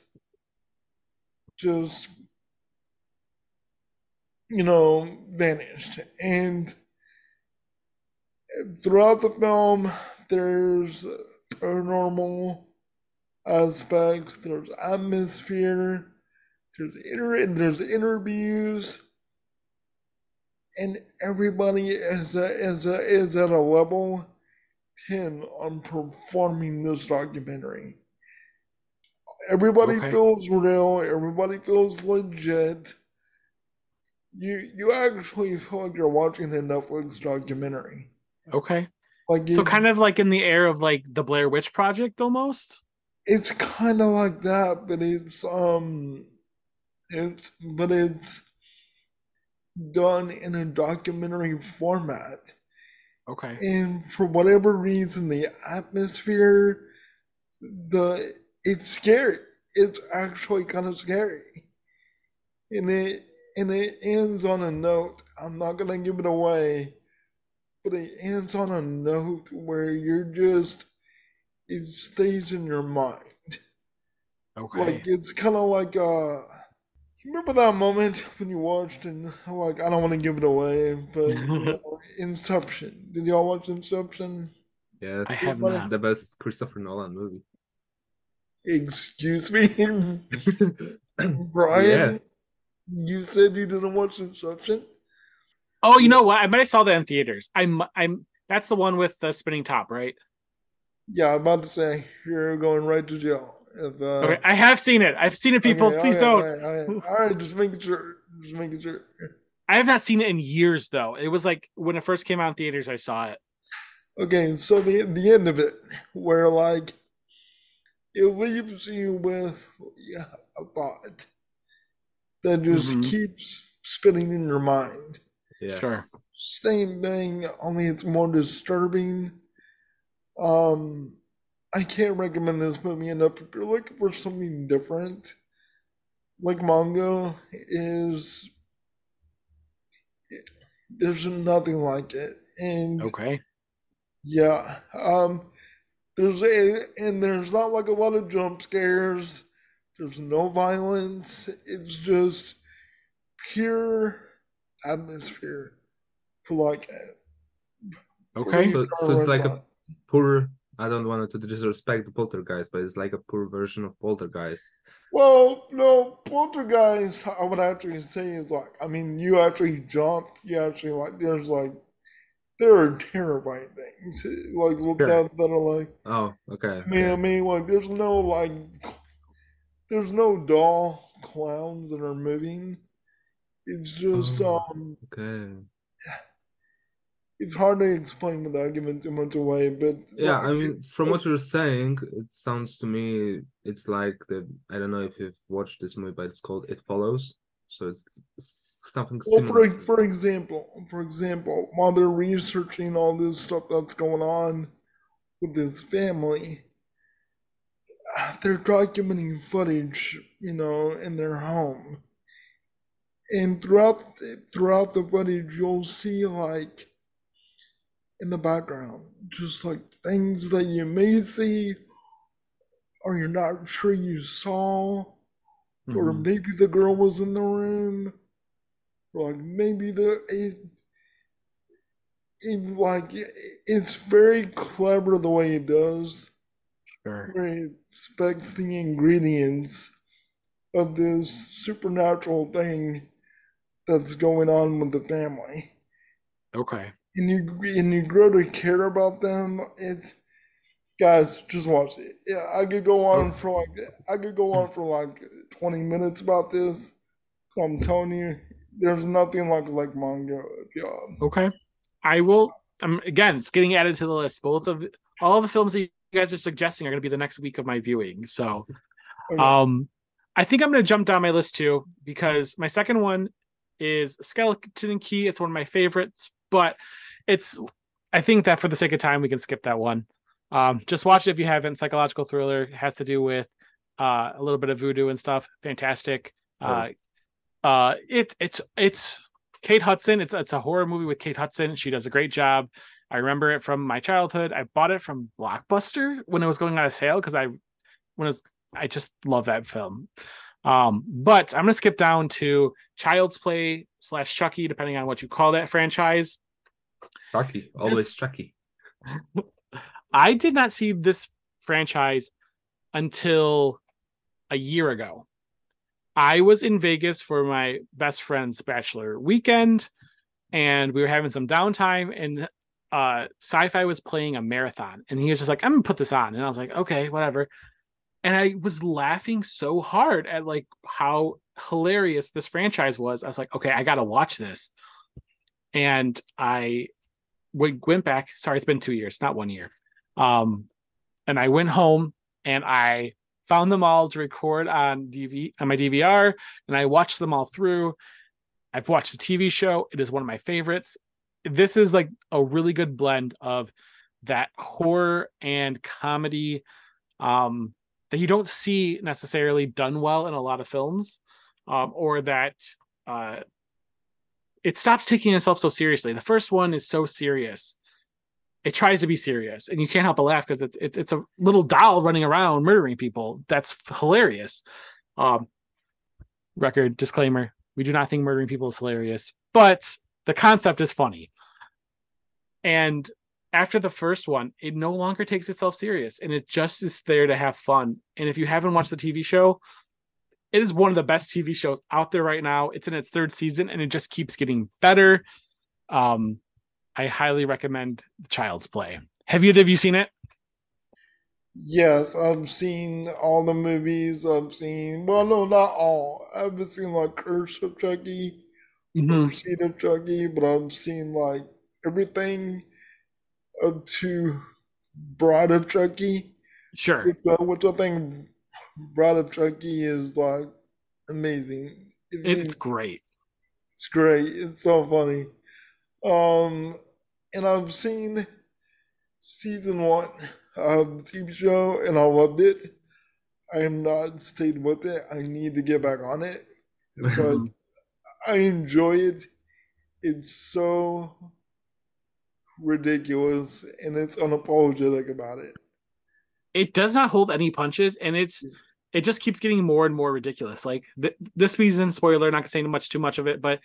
just you know vanished and throughout the film there's paranormal aspects there's atmosphere there's inter- there's interviews and everybody is a, is a, is at a level 10 on performing this documentary everybody Okay. feels real everybody feels legit you you actually feel like you're watching a netflix documentary Okay. like So kind of like in the air of like the Blair Witch Project almost. it's kind of like that but it's um it's but it's done in a documentary format. Okay. and for whatever reason the atmosphere the it's scary. It's actually kind of scary. And it and it ends on a note. I'm not gonna give it away but it ends on a note where you're just it stays in your mind. Okay. like it's kind of like uh you remember that moment when you watched and like I don't want to give it away, but you know, Inception. Did y'all watch Inception? yes I have Well, not. the best christopher nolan movie Excuse me. Brian, you said you didn't watch Inception. Oh, you know what? I bet I saw that in theaters. I'm I'm that's the one with the spinning top, right? Yeah, I'm about to say you're going right to jail. If, uh, Okay, I have seen it. I've seen it, people. okay, Please okay, don't. All right, all right, all right, just making sure. Just making sure. I have not seen it in years though. It was like when it first came out in theaters, I saw it. Okay, so the the end of it, where like it leaves you with yeah, a thought that just Mhm. keeps spinning in your mind. Yeah, Sure. Same thing, only it's more disturbing. Um, I can't recommend this movie enough. If you're looking for something different, Lake Mungo is, there's nothing like it, and Okay. yeah, um, there's a and there's not like a lot of jump scares. There's no violence. It's just pure atmosphere for like Okay. So, so it's like a poor. I don't want to disrespect the poltergeist, but it's like a poor version of poltergeist. Well, no, poltergeist. I would actually say is like. I mean, you actually jump. You actually like. There's like. There are terrifying things like that that are like. Oh, okay. I mean, I mean, like, there's no like, there's no doll clowns that are moving. It's just Oh. um, Okay. It's hard to explain without giving too much away. But Yeah, like, I mean, from what you're saying, it sounds to me it's like the I don't know if you've watched this movie, but it's called It Follows. So it's, it's something Well, similar. for for example, for example, while they're researching all this stuff that's going on with this family, they're documenting footage, you know, in their home, and throughout throughout the footage, you'll see like in the background, just like things that you may see, or you're not sure you saw or Mhm. maybe the girl was in the room, or like maybe the it, it like it's very clever the way it does, Sure. where it specs the ingredients of this supernatural thing that's going on with the family, Okay. And you and you grow to care about them. It's guys, just watch it. Yeah, I could go on for like I could go on for like twenty minutes about this. I'm telling you, there's nothing like Lake Mungo. Yeah. Okay. I will. Um, again, it's getting added to the list. Both of all the films that you guys are suggesting are going to be the next week of my viewing. So, um, I think I'm going to jump down my list too because my second one is Skeleton Key. It's one of my favorites, but it's. I think that for the sake of time, we can skip that one. Um, just watch it if you haven't. Psychological thriller has to do with uh, a little bit of voodoo and stuff. Fantastic. Uh, uh, it it's it's Kate Hudson. It's it's a horror movie with Kate Hudson. She does a great job. I remember it from my childhood. I bought it from Blockbuster when it was going on a sale because I when it was I just love that film. Um, but I'm gonna skip down to Child's Play slash Chucky, depending on what you call that franchise. Chucky, always Chucky. I did not see this franchise until a year ago. I was in Vegas for my best friend's bachelor weekend, and we were having some downtime, and uh Syfy was playing a marathon, and he was just like, I'm gonna put this on. And I was like, okay, whatever. And I was laughing so hard at like how hilarious this franchise was. I was like, okay, I gotta watch this. And I went back. Sorry, it's been two years, not one year. Um, and I went home and I found them all to record on DV on my DVR, and I watched them all through. I've watched the TV show. It is one of my favorites. This is like a really good blend of that horror and comedy um, that you don't see necessarily done well in a lot of films, um, or that uh, it stops taking itself so seriously. The first one is so serious. It tries to be serious, and you can't help but laugh because it's, it's it's a little doll running around murdering people. That's hilarious. Um, record disclaimer: We do not think murdering people is hilarious, but the concept is funny. And after the first one, it no longer takes itself serious, and it just is there to have fun. And if you haven't watched the TV show, It is one of the best TV shows out there right now. It's in its third season and it just keeps getting better. Um, I highly recommend Child's Play. Have you have you seen it? Yes, I've seen all the movies. I've seen well, no, not all. I haven't seen like Curse of Chucky, Mhm. or Seed of Chucky, but I've seen like everything up to Bride of Chucky, Sure. which, uh, which I think Bride of Chucky is like amazing. You- It's great. It's great. It's so funny. Um, and I've seen season one of the TV show, and I loved it. I have not stayed with it. I need to get back on it, but I enjoy it. It's so ridiculous, and it's unapologetic about it. it does not hold any punches and it's it just keeps getting more and more ridiculous like th- this season spoiler not gonna say much too much of it but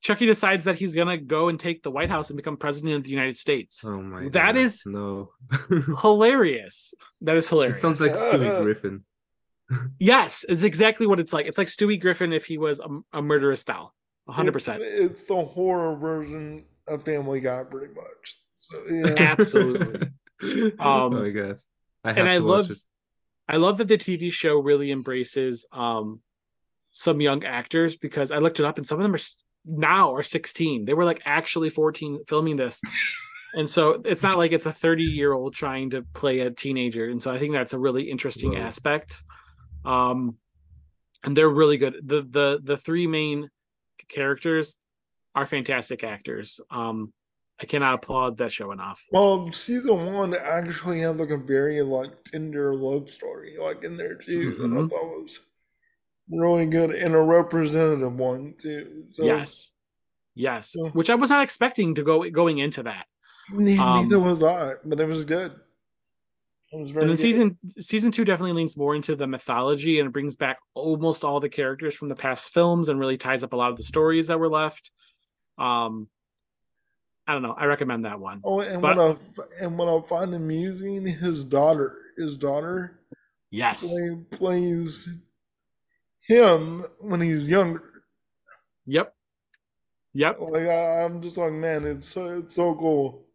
chucky decides that he's gonna go and take the white house and become president of the united states Oh my That god. is- no. hilarious that is it hilarious sounds like Stewie Griffin. yes it's exactly what it's like it's like stewie griffin if he was a, a murderous style 100% It's, it's the horror version of Family Guy, pretty much. So, yeah. Absolutely. oh Um, my god. I have and to I love- it. I love that the TV show really embraces um some young actors because I looked it up and some of them are now are 16. They were like actually 14 filming this. And so it's not like it's a 30 year old trying to play a teenager. And so I think that's a really interesting Whoa. aspect. Um and they're really good. The the the three main characters are fantastic actors. Um I cannot applaud that show enough. Well, season one actually had like a very like tender love story like in there too that I thought was really good and a representative one too. So yes. Yes. Which I was not expecting to go going into that. ne- Um, neither was I, but it was good. It was very and then good. season season two definitely leans more into the mythology and it brings back almost all the characters from the past films and really ties up a lot of the stories that were left. Um, I don't know. I recommend that one. Oh, and but- what I and what I find amusing, his daughter, his daughter Yes, play, plays him when he's younger. yep, yep. Like I, I'm just like, man, it's so it's so cool.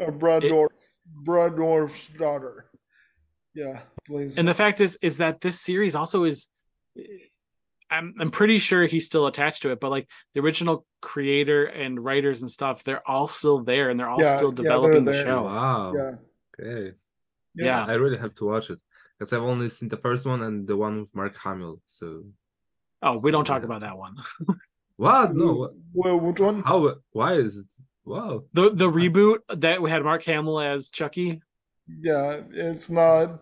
Uh, Brad Dourif, Brad Dourif's daughter. Yeah, please. And the fact is, is that this series also is. I'm I'm pretty sure he's still attached to it, but like the original creator and writers and stuff, they're all still there and they're all Yeah, still yeah, developing the show. Wow. yeah, Okay. Yeah. I really have to watch it. Because I've only seen the first one and the one with Mark Hamill. So Oh, we don't talk Yeah. about that one. what? No. What? Well, which one? How? Why is it? Wow. The the reboot that we had Mark Hamill as Chucky. Yeah, it's not.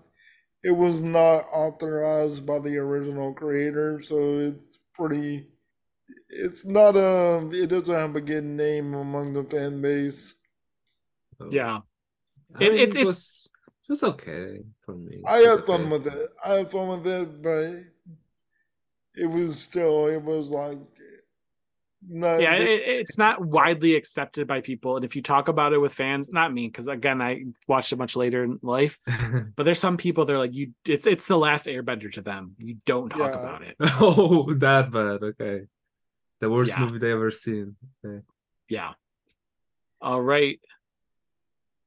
It was not authorized by the original creator, so it's pretty. It's not a. It doesn't have a good name among the fan base. Oh. Yeah. I It- mean, it's- it was just okay for me. I had fun with it. I had fun with it, but it was still. It was like. No, yeah, they- it, it's not widely accepted by people, and if you talk about it with fans, not me, because again, I watched it much later in life. But there's some people they're like, you, it's it's the last Airbender to them. You don't talk Yeah. about it. oh, that bad. Okay. The worst Yeah. movie they ever seen. Okay. Yeah. All right,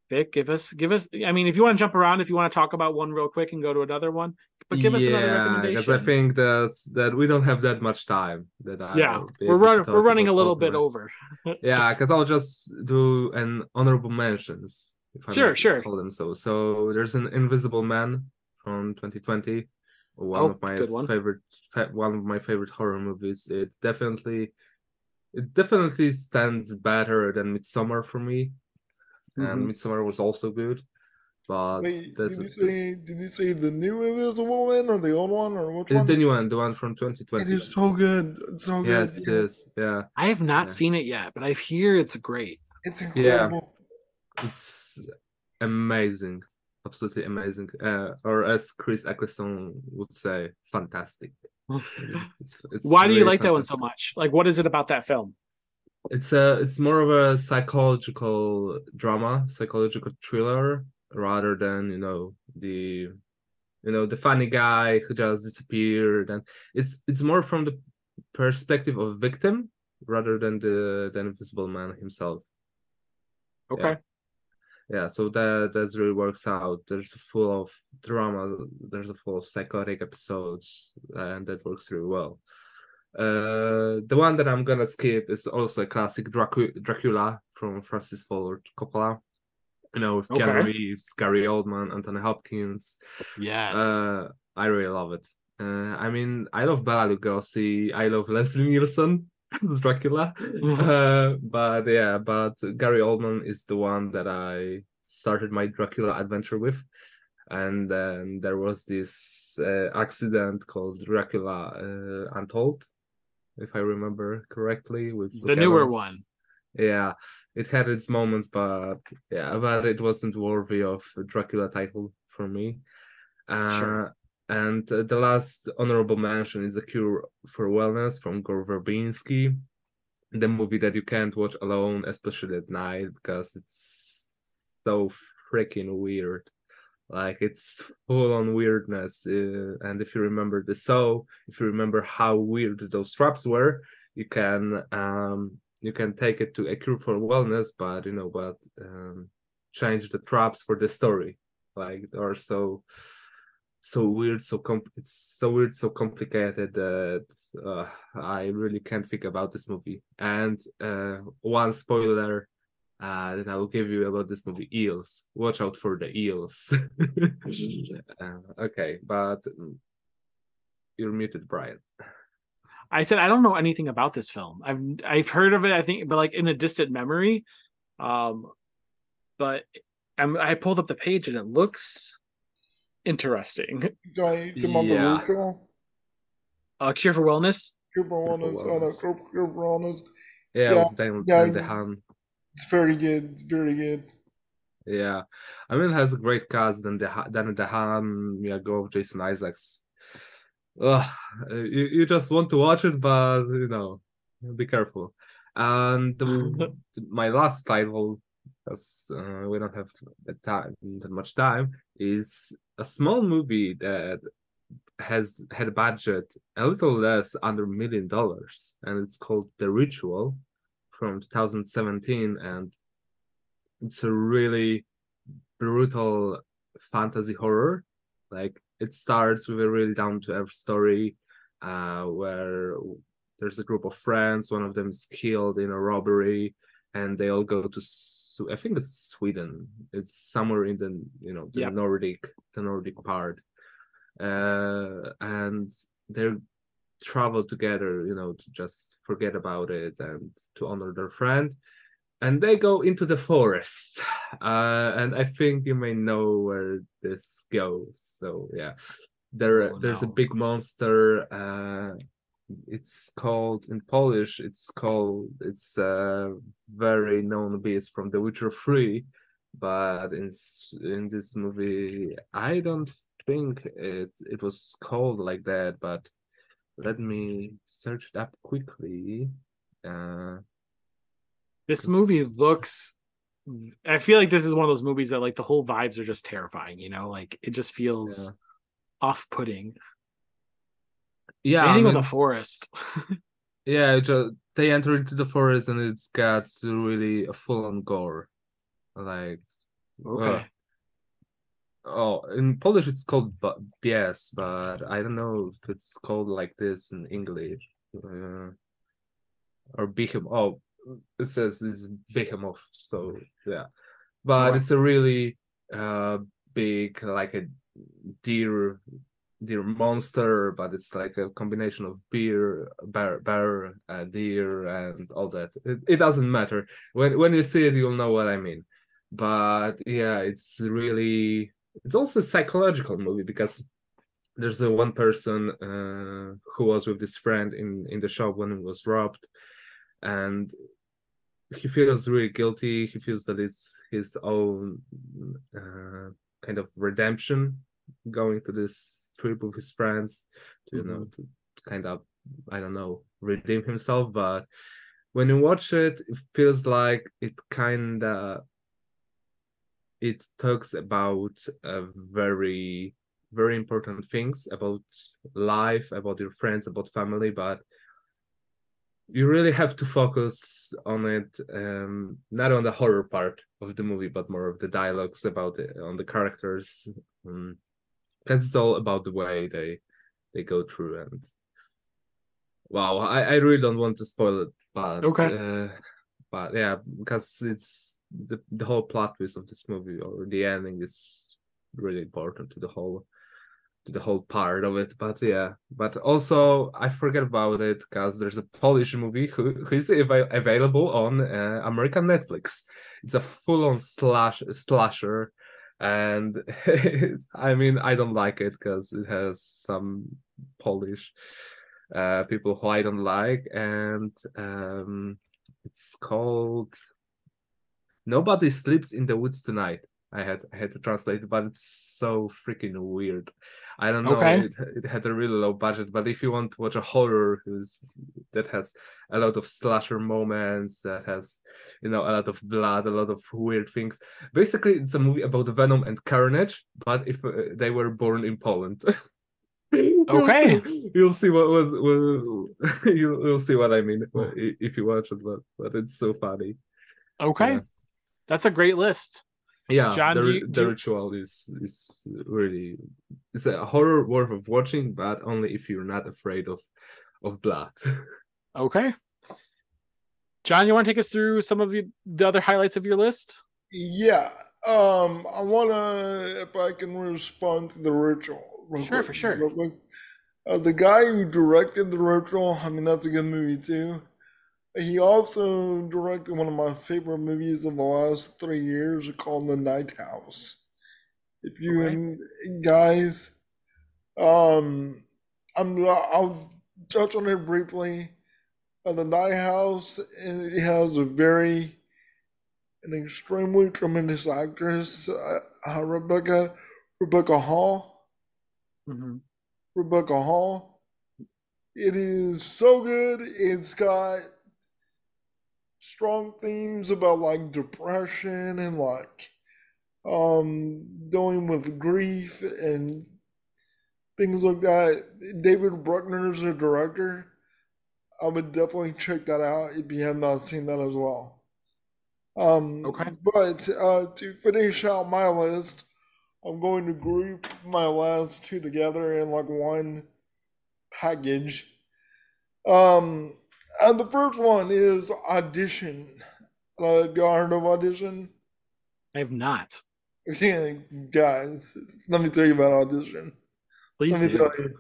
Vic, give us give us. I mean, if you want to jump around, if you want to talk about one real quick and go to another one, but give us another recommendation. because I think that's that we don't have that much time. That I yeah, we're running we're running a little bit over. Yeah, because I'll just do an honorable mentions. If I Sure, sure. Call them so. So there's an Invisible Man from 2020. One Oh, of my one. favorite, one of my favorite horror movies. It definitely, it definitely stands better than Midsommar for me. Mhm. And Midsommar was also good, but Wait, did you say? Did you say the new Invisible Man or the old one or which it's one? the new one, the one from 2020. It is so good. It's so good. Yes, it is. Yeah. I have not Yeah. seen it yet, but I hear it's great. It's incredible. it's amazing absolutely amazing uh, or as chris eccleston would say fantastic it's, it's Why do you really like that one so much? Like, what is it about that film? It's a it's more of a psychological drama psychological thriller rather than you know the you know the funny guy who just disappeared. And it's it's more from the perspective of victim rather than the the invisible man himself. Okay. yeah so that that really works out. There's a full of drama there's a full of psychotic episodes and that works really well uh the one that i'm gonna skip is also a classic Dracu- dracula from francis ford coppola you know with keanu Okay. reeves gary oldman anthony hopkins Yes. uh i really love it uh i mean i love bela lugosi i love leslie nielsen as dracula uh, but yeah, but Gary Oldman is the one that I started my Dracula adventure with. And then there was this uh, accident called Dracula uh, Untold, if I remember correctly. With the newer one. Yeah, it had its moments, but yeah, but it wasn't worthy of a Dracula title for me. Uh, Sure. And uh, the last honorable mention is A Cure for Wellness from Gore Verbinski, the movie that you can't watch alone, especially at night, because it's so freaking weird. Like it's full on weirdness. Uh, and if you remember the so, if you remember how weird those traps were, you can um you can take it to a cure for wellness, but you know what? Um, change the traps for the story. Like are so so weird, so com- it's so weird, so complicated that uh, I really can't think about this movie. And uh, one spoiler uh, that I will give you about this movie: eels. Watch out for the eels. uh, okay, but you're muted, Brian. I said I don't know anything about this film. I've I've heard of it. I think, but like in a distant memory. Um, but I'm, I pulled up the page and it looks interesting. Do I come on the Yeah. Lucho. Uh, Cure for Wellness. Cure for Cure for Wellness. Oh, no, Cure Cure for Wellness. Yeah, Yeah, with Dan, yeah, Dan DeHaan. It's very good. Very good. Yeah, I mean, it has a great cast. Dan DeHaan, Dan DeHaan, Mia Goth, Jason Isaacs. Ugh, you, you just want to watch it, but you know, be careful. And the, my last title, because uh, we don't have that time, that much time, is a small movie that has had a budget a little less under a million dollars, and it's called The Ritual from 2017, and it's a really brutal fantasy horror. Like it starts with a really down to earth story, uh, where there's a group of friends. One of them is killed in a robbery, and they all go to. I think it's Sweden. It's somewhere in the you know the Yep. Nordic the Nordic part, uh, and they travel together. You know to just forget about it and to honor their friend. And they go into the forest. Uh and i think you may know where this goes. So yeah. There Oh, there's a big monster uh it's called in polish it's called it's a very known beast from the witcher 3 but in in this movie i don't think it it was called like that but let me search it up quickly uh This movie looks. I feel like this is one of those movies that like the whole vibes are just terrifying. You know, like it just feels Yeah. off-putting. yeah I Anything mean- with a forest. Yeah, it just, they enter into the forest and it's got really a full on gore. Like, okay. Oh, in Polish it's called bies, but I don't know if it's called like this in English. Uh, or behemoth. Oh, it says it's behemoth, so yeah. But Right. it's a really uh big, like a deer deer monster, but it's like a combination of bear, bear, bear, uh, deer, and all that. It, it doesn't matter. When when you see it, you'll know what I mean. But yeah, it's really it's also a psychological movie because there's a one person uh, who was with this friend in in the shop when it was robbed, and he feels really guilty. He feels that it's his own uh, kind of redemption going to this trip with his friends to you know to kind of I don't know redeem himself. But when you watch it, it feels like it kind of it talks about a very very important things about life, about your friends, about family, but you really have to focus on it um, not on the horror part of the movie but more of the dialogues about it on the characters because um, it's all about the way they they go through and wow i, I really don't want to spoil it but okay. uh, but yeah because it's the, the whole plot twist of this movie or the ending is really important to the whole to the whole part of it but yeah. But also i forget about it because there's a polish movie who, who is av- available on uh, american netflix. It's a full-on slash slasher and i mean i don't like it because it has some polish uh, people who i don't like and um, it's called nobody sleeps in the woods tonight I had I had to translate it, but it's so freaking weird. I don't know. Okay. It, it had a really low budget, but if you want to watch a horror who's that has a lot of slasher moments, that has you know a lot of blood, a lot of weird things. Basically, it's a movie about Venom and Carnage, but if uh, they were born in Poland. you'll Okay. see, you'll see what was you'll, you'll see what I mean if you watch it, but but it's so funny. Okay. Yeah. That's a great list. yeah John, the, you- the do- ritual is is really it's a horror worth of watching but only if you're not afraid of of blood Okay. John, you want to take us through some of the, the other highlights of your list? Yeah. Um, I wanna if I can respond to the ritual. Sure, quick- for sure. Uh, the guy who directed the ritual, I mean that's a good movie too. He also directed one of my favorite movies of the last three years called The Night House. If you guys, um, I'm I'll touch on it briefly. Uh, the Night House and it has a very an extremely tremendous actress, uh, uh, Rebecca Rebecca Hall. Mm-hmm. Rebecca Hall. It is so good. It's got strong themes about like depression and like um dealing with grief and things like that. David Bruckner is the director. I would definitely check that out if you have not seen that as well. Um, Okay. But uh, to finish out my list, I'm going to group my last two together in like one package. Um, and the first one is Audition. Uh, have y'all heard of Audition? I have not. Yeah, guys, let me tell you about Audition. Please Let me do. tell you.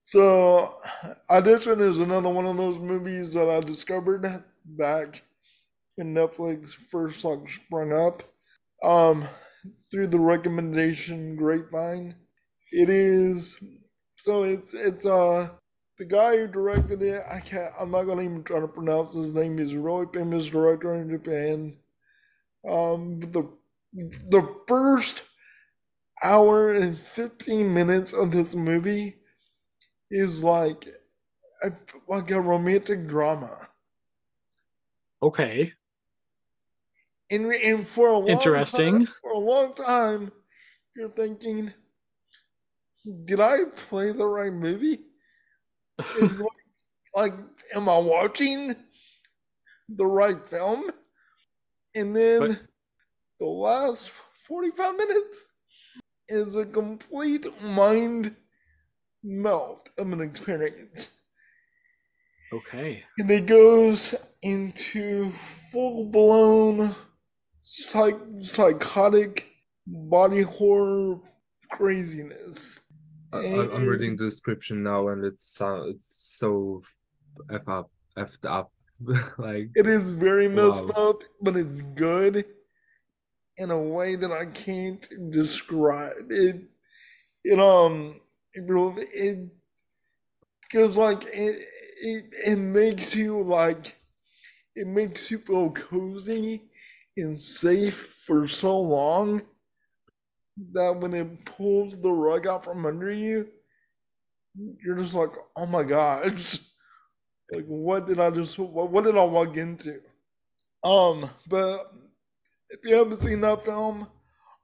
So, Audition is another one of those movies that I discovered back when Netflix first like sprung up. Um, through the recommendation grapevine. It is so it's it's uh the guy who directed it. I can't. I'm not gonna even try to pronounce his name. He's a really famous director in Japan. Um, the the first hour and 15 minutes of this movie is like a, like a romantic drama. Okay. And, and for a long Interesting. time, for a long time, you're thinking, did I play the right movie? Is like, like, am I watching the right film? And then But- the last 45 minutes is a complete mind melt of an experience. Okay. And it goes into full blown psych- psychotic body horror craziness. I, I- I'm reading the description now and it's uh, it's so f up effed up like It is very messed Wow. up, but it's good in a way that I can't describe. It it um it it because like it, it it makes you like it makes you feel cozy and safe for so long that when it pulls the rug out from under you, you're just like, oh my gosh. Like what did I just what, what did I walk into? Um, but if you haven't seen that film,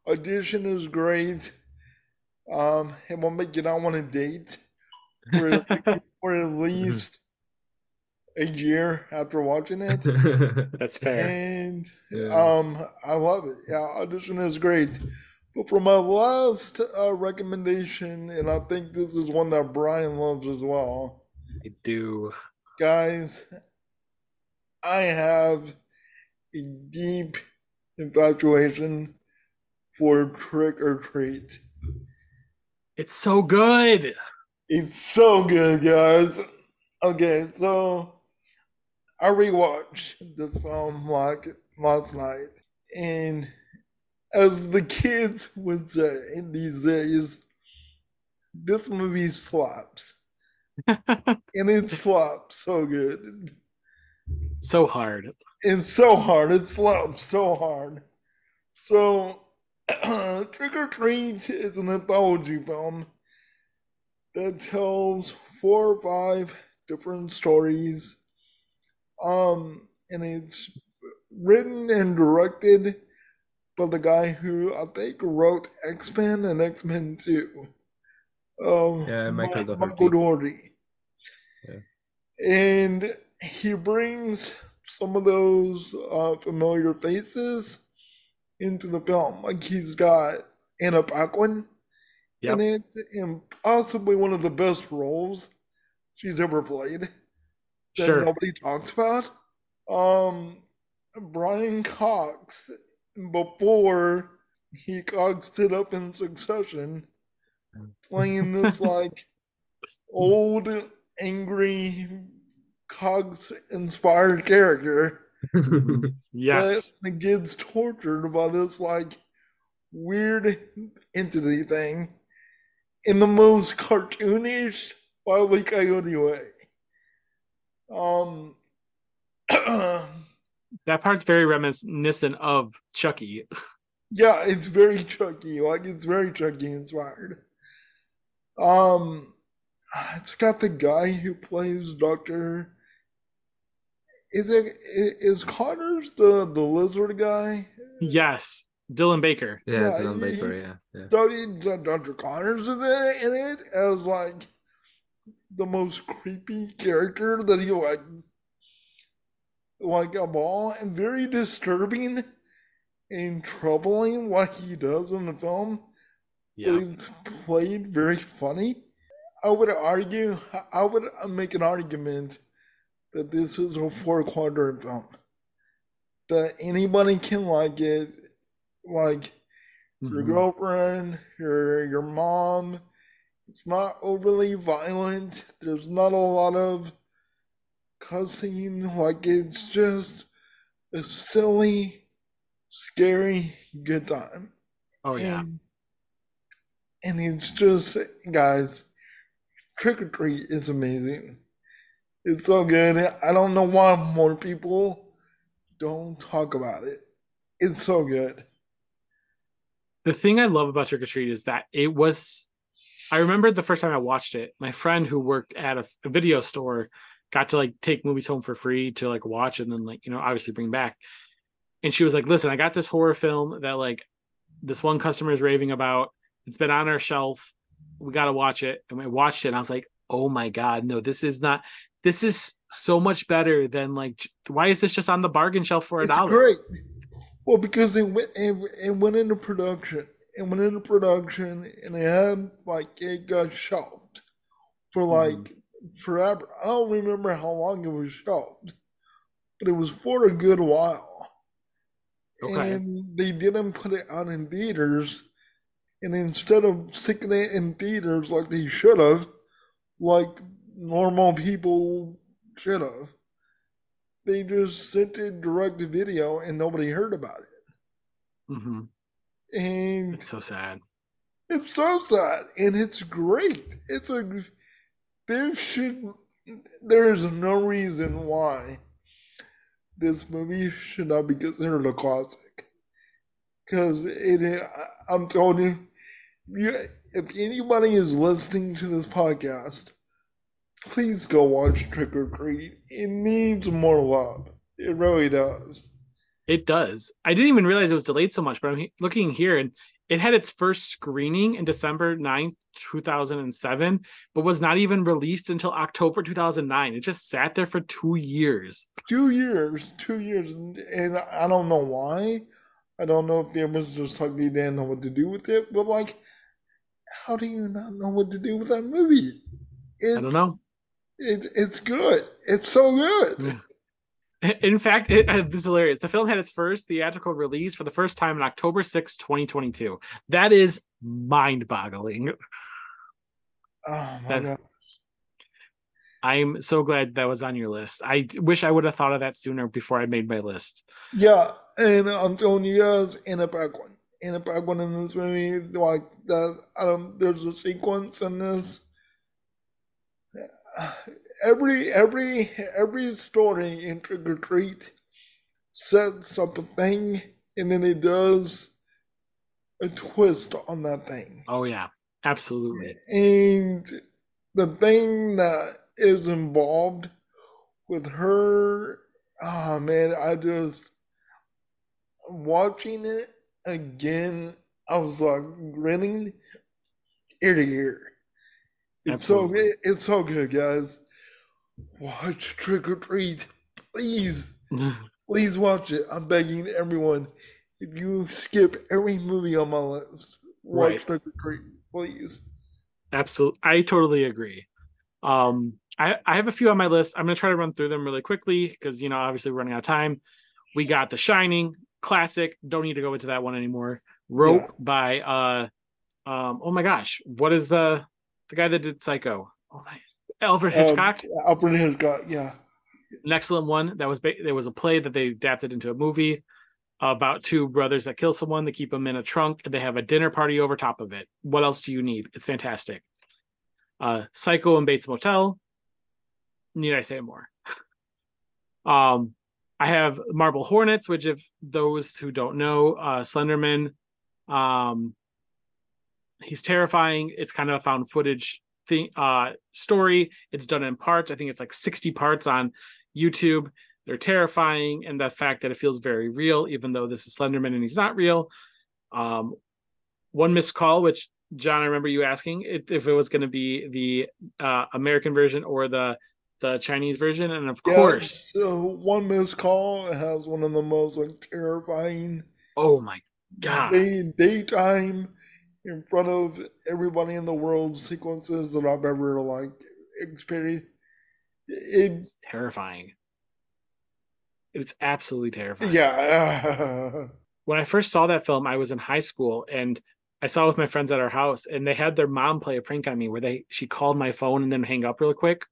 Audition is great. Um, it will make you not want to date for, for at least a year after watching it. That's fair. And Yeah. um, I love it. Yeah, audition is great. But for my last uh, recommendation, and I think this is one that Brian loves as well, I do. guys, I have a deep infatuation for Trick 'r Treat. It's so good. It's so good, guys. Okay, so I rewatched this film like last night, and as the kids would say in these days, this movie slaps, and it slaps so good. So hard. And so hard. It slaps so hard. So, Trick 'r Treat is an anthology film that tells four or five different stories. Um, and it's written and directed by the guy who I think wrote X Men and X Men Two. Um, Yeah, Michael Mi- Dougherty. Michael Dougherty. Yeah. And he brings some of those uh, familiar faces into the film. Like he's got Anna Paquin Yep. and possibly one of the best roles she's ever played that Sure. nobody talks about. Um, Brian Cox, before he coxed it up in succession, playing this like old, angry, cogs inspired character Yes. that gets tortured by this like weird entity thing in the most cartoonish Wile E. Coyote way. Um, That part's very reminiscent of Chucky. yeah, it's very Chucky. Like it's very Chucky inspired. Um, it's got the guy who plays Doctor. Is it is Connors the the lizard guy? Yes. Dylan Baker. yeah, Yeah, Dylan he- Baker, yeah. yeah. Dr. Dr. Connors is in it, in it as like the most creepy character that you like, like a ball and very disturbing and troubling what he does in the film. Yeah. It's played very funny. I would argue, I would make an argument that this is a four quadrant film. That anybody can like it, like your Mhm. girlfriend, your your mom. It's not overly violent. There's not a lot of cussing. Like it's just a silly, scary good time. Oh yeah. And, and it's just guys, Trick 'r Treat is amazing. It's so good. I don't know why more people don't talk about it. It's so good. The thing I love about Trick 'r Treat is that it was. I remember the first time I watched it. My friend who worked at a, a video store got to like take movies home for free to like watch and then like you know obviously bring back. And she was like, "Listen, I got this horror film that like this one customer is raving about. It's been on our shelf. We got to watch it." And we watched it. and I was like, "Oh my god, no! This is not. This is so much better than like. Why is this just on the bargain shelf for a dollar?" great. Well, because it went it, it went into production. It went into production and it had like it got shelved for mm-hmm. like forever. I don't remember how long it was shelved, but it was for a good while. Okay. And they didn't put it out in theaters. And instead of sticking it in theaters like they should have, like normal people should have, they just sent it direct to video and nobody heard about it. Mm-hmm. And It's so sad. it's so sad. And it's great. It's a there should there is no reason why this movie should not be considered a classic. Cause it I'm telling you, you if anybody is listening to this podcast, please go watch Trick 'r Treat. It needs more love. It really does. It does. I didn't even realize it was delayed so much, but I'm looking here and It had its first screening in December 9th, 2007, but was not even released until October 2009. It just sat there for two years. Two years, two years, and I don't know why. I don't know if it was just like they didn't know what to do with it, but like, how do you not know what to do with that movie? It's, I don't know. It's it's good. It's so good. In fact, it, uh, this is hilarious. The film had its first theatrical release for the first time on October 6, 2022. That is mind boggling. Oh my that, god. I'm so glad that was on your list. I wish I would have thought of that sooner before I made my list. Yeah, and I'm telling you guys, in a back one. In a back one in this movie, like that there's a sequence in this every every every story in Trick 'r Treat sets up a thing and then it does a twist on that thing. Oh yeah, absolutely. And the thing that is involved with her, oh man, I just watching it again. I was like grinning ear to ear. It's Absolutely. so it's so good, guys watch Trick 'r Treat. Please, please watch it. I'm begging everyone. If you skip every movie on my list, watch right. Trick 'r Treat, please. Absolutely, I totally agree. Um, I I have a few on my list. I'm gonna try to run through them really quickly because you know obviously we're running out of time. We got The Shining, classic. Don't need to go into that one anymore. Rope yeah. by uh, um, oh my gosh, what is the the guy that did Psycho? Oh my Alfred um, Hitchcock. Um, Alfred Hitchcock, yeah. An excellent one. That was there was a play that they adapted into a movie about two brothers that kill someone. They keep them in a trunk and they have a dinner party over top of it. What else do you need? It's fantastic. Uh, Psycho and Bates Motel. Need I say more? um, I have Marble Hornets, which if those who don't know, uh, Slenderman, um, he's terrifying. It's kind of a found footage thing uh story. It's done in parts. I think it's like 60 parts on YouTube. They're terrifying, and the fact that it feels very real, even though this is Slenderman and he's not real. Um, one missed call, which John, I remember you asking if it was going to be the uh, American version or the the Chinese version, and of yeah, course, so one missed call has one of the most like terrifying. Oh my god! Day, daytime in front of everybody in the world sequences that I've ever like experienced. It's terrifying. It's absolutely terrifying. Yeah. when I first saw that film, I was in high school and I saw it with my friends at our house, and they had their mom play a prank on me where they she called my phone and then hang up real quick,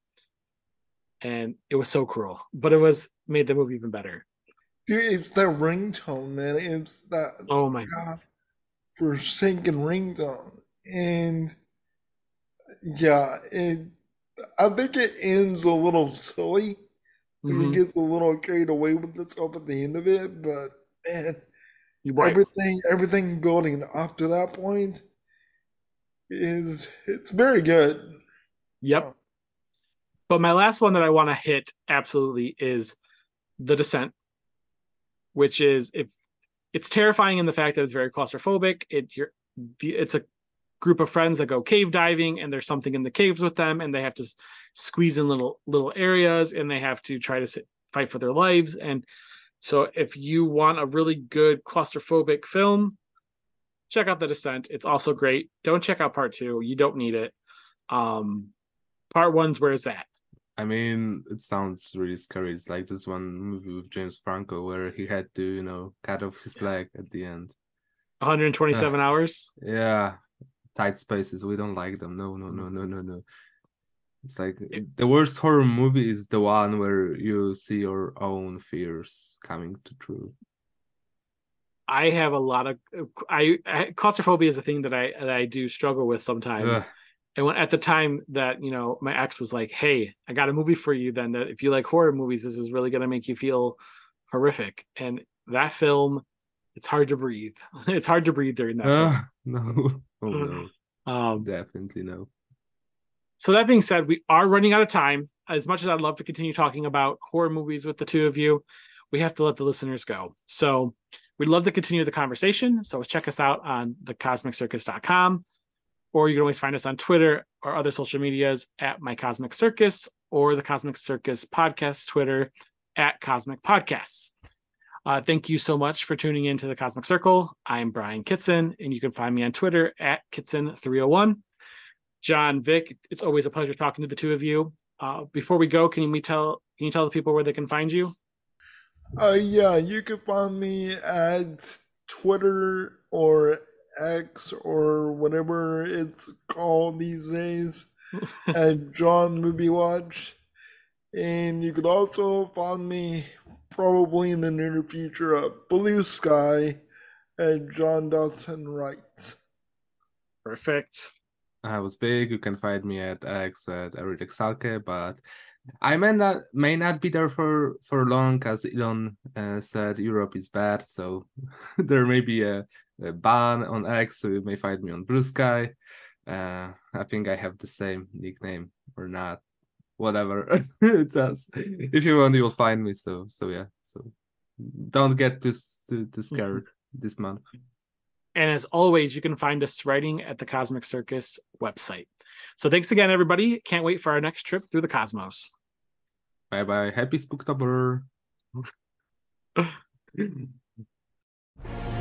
and it was so cruel, but it was made the movie even better. Dude, it's that ringtone, man. It's that. Oh my god forsaken ringtone. And yeah, it, I think it ends a little silly. Mm-hmm. It gets a little carried away with itself at the end of it, but man, right. everything everything building up to that point is it's very good. Yep. So. But my last one that I want to hit absolutely is The Descent, which is if it's terrifying in the fact that it's very claustrophobic. It you're it's a group of friends that go cave diving and there's something in the caves with them and they have to squeeze in little little areas and they have to try to sit, fight for their lives. And so if you want a really good claustrophobic film check out the descent. It's also great. Don't check out part two. You don't need it. Um part one's where it's at I mean, it sounds really scary. It's like this one movie with James Franco where he had to, you know, cut off his leg at the end. 127 uh, hours. Yeah, tight spaces. We don't like them. No, no, no, no, no, no. It's like the worst horror movie is the one where you see your own fears coming to true. I have a lot of I, I claustrophobia is a thing that I that I do struggle with sometimes. Ugh. And when at the time that you know my ex was like, "Hey, I got a movie for you. Then that if you like horror movies, this is really gonna make you feel horrific." And that film, it's hard to breathe. it's hard to breathe during that. Uh, no, oh no, um, definitely no. So that being said, we are running out of time. As much as I'd love to continue talking about horror movies with the two of you, we have to let the listeners go. So We'd love to continue the conversation. So check us out on thecosmiccircus.com, or you can always find us on Twitter or other social medias at My Cosmic Circus or the Cosmic Circus Podcast Twitter at Cosmic Podcasts. Uh, thank you so much for tuning in to the Cosmic Circle. I'm Brian Kitson, and you can find me on Twitter at Kitson301. John, Vic, it's always a pleasure talking to the two of you. Uh, before we go, can you tell can you tell the people where they can find you? Uh, yeah, you can find me at Twitter or X or whatever it's called these days at John Movie Watch. And you could also find me probably in the near future at Blue Sky at John Dotson Wright. Perfect. I was big. You can find me at X at Eric Salke, but I may not may not be there for for long, as Elon uh, said. Europe is bad, so there may be a, a, ban on X. So you may find me on Blue Sky. Uh, I think I have the same nickname or not. Whatever. Just if you want, you'll find me. So so yeah. So don't get too too, too scared this month. And as always, you can find us writing at the Cosmic Circus website. So thanks again, everybody. Can't wait for our next trip through the cosmos. Bye bye. Happy Spooktober.